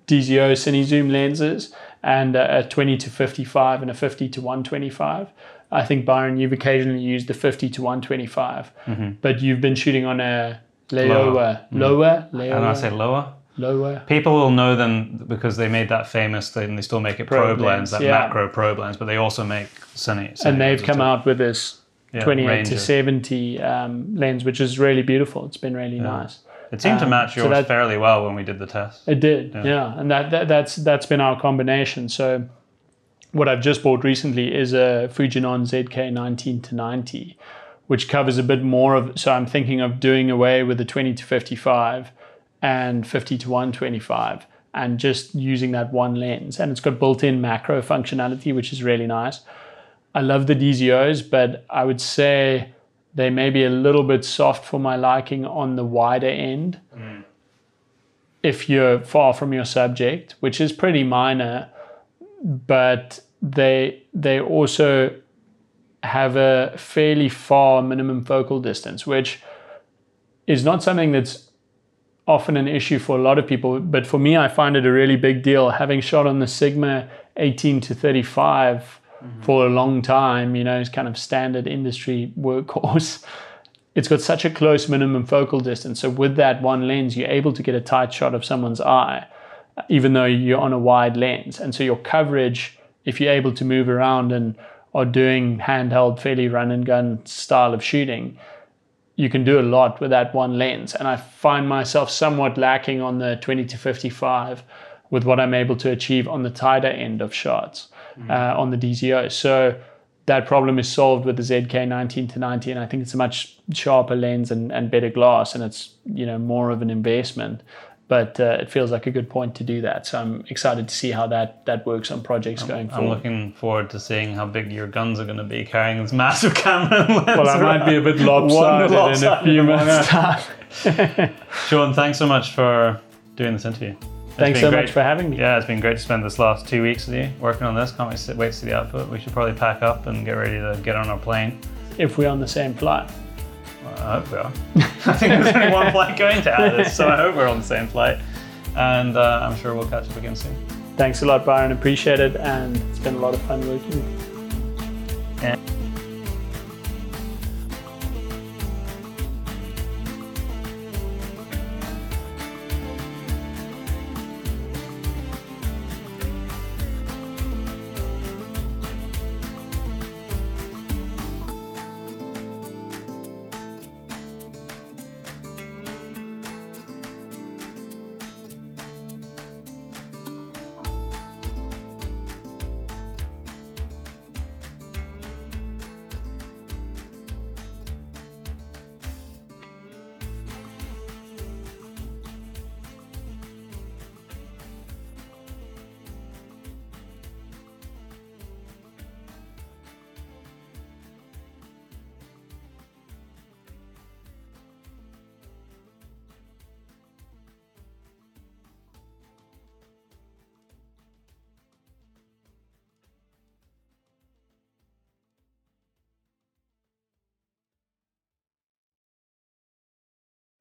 A: DZO Cine Zoom lenses and a 20 to 55 and a 50 to 125. I think Byron, you've occasionally used the 50 to 125, but you've been shooting on a Laowa, lower, lower.
B: And I say lower.
A: Lower.
B: People will know them because they made that famous thing. They still make it
A: Probe
B: probe, lens,
A: lens,
B: that
A: yeah.
B: macro probe lens, but they also make. Cine
A: And they've come out with this
B: Yeah,
A: 28
B: Ranger.
A: to 70 um, lens, which is really beautiful. It's been really nice.
B: It seemed to
A: um,
B: match
A: so
B: yours
A: that-
B: fairly well when we did the test.
A: It did, yeah, and that, that that's that's been our combination. So, what I've just bought recently is a Fujinon ZK 19 to 90, which covers a bit more of. So I'm thinking of doing away with the 20 to 55 and 50 to 125, and just using that one lens. And it's got built-in macro functionality, which is really nice. I love the DZOs, but I would say they may be a little bit soft for my liking on the wider end mm. if you're far from your subject, which is pretty minor, but they they also have a fairly far minimum focal distance, which is not something that's often an issue for a lot of people. But for me, I find it a really big deal. Having shot on the Sigma 18 to 35 mm-hmm. for a long time, you know, it's kind of standard industry workhorse. It's got such a close minimum focal distance. So with that one lens, you're able to get a tight shot of someone's eye, even though you're on a wide lens. And so your coverage, if you're able to move around and are doing handheld, fairly run and gun style of shooting, you can do a lot with that one lens. And I find myself somewhat lacking on the 20 to 55 with what I'm able to achieve on the tighter end of shots uh, on the DZO. So that problem is solved with the ZK 19 to 90, and I think it's a much sharper lens and, and better glass, and it's you know more of an investment. But uh, it feels like a good point to do that. So I'm excited to see how that that works on projects going forward.
B: I'm looking forward to seeing how big your guns are going to be carrying this massive camera
A: well, I might be a bit lopsided,
B: lopsided
A: in a few minutes' time.
B: Sean, thanks so much for doing this interview. It's
A: Thanks so
B: great.
A: much for having me.
B: Yeah, it's been great to spend this last two weeks with you working on this. Can't wait to, wait to see the output. We should probably pack up and get ready to get on our plane.
A: If we're on the same flight.
B: I hope we are. I think there's only one flight going to Addis, so I hope we're on the same flight. And uh, I'm sure we'll catch up again soon.
A: Thanks a lot, Byron. Appreciate it, and it's been a lot of fun working with you.
B: Yeah.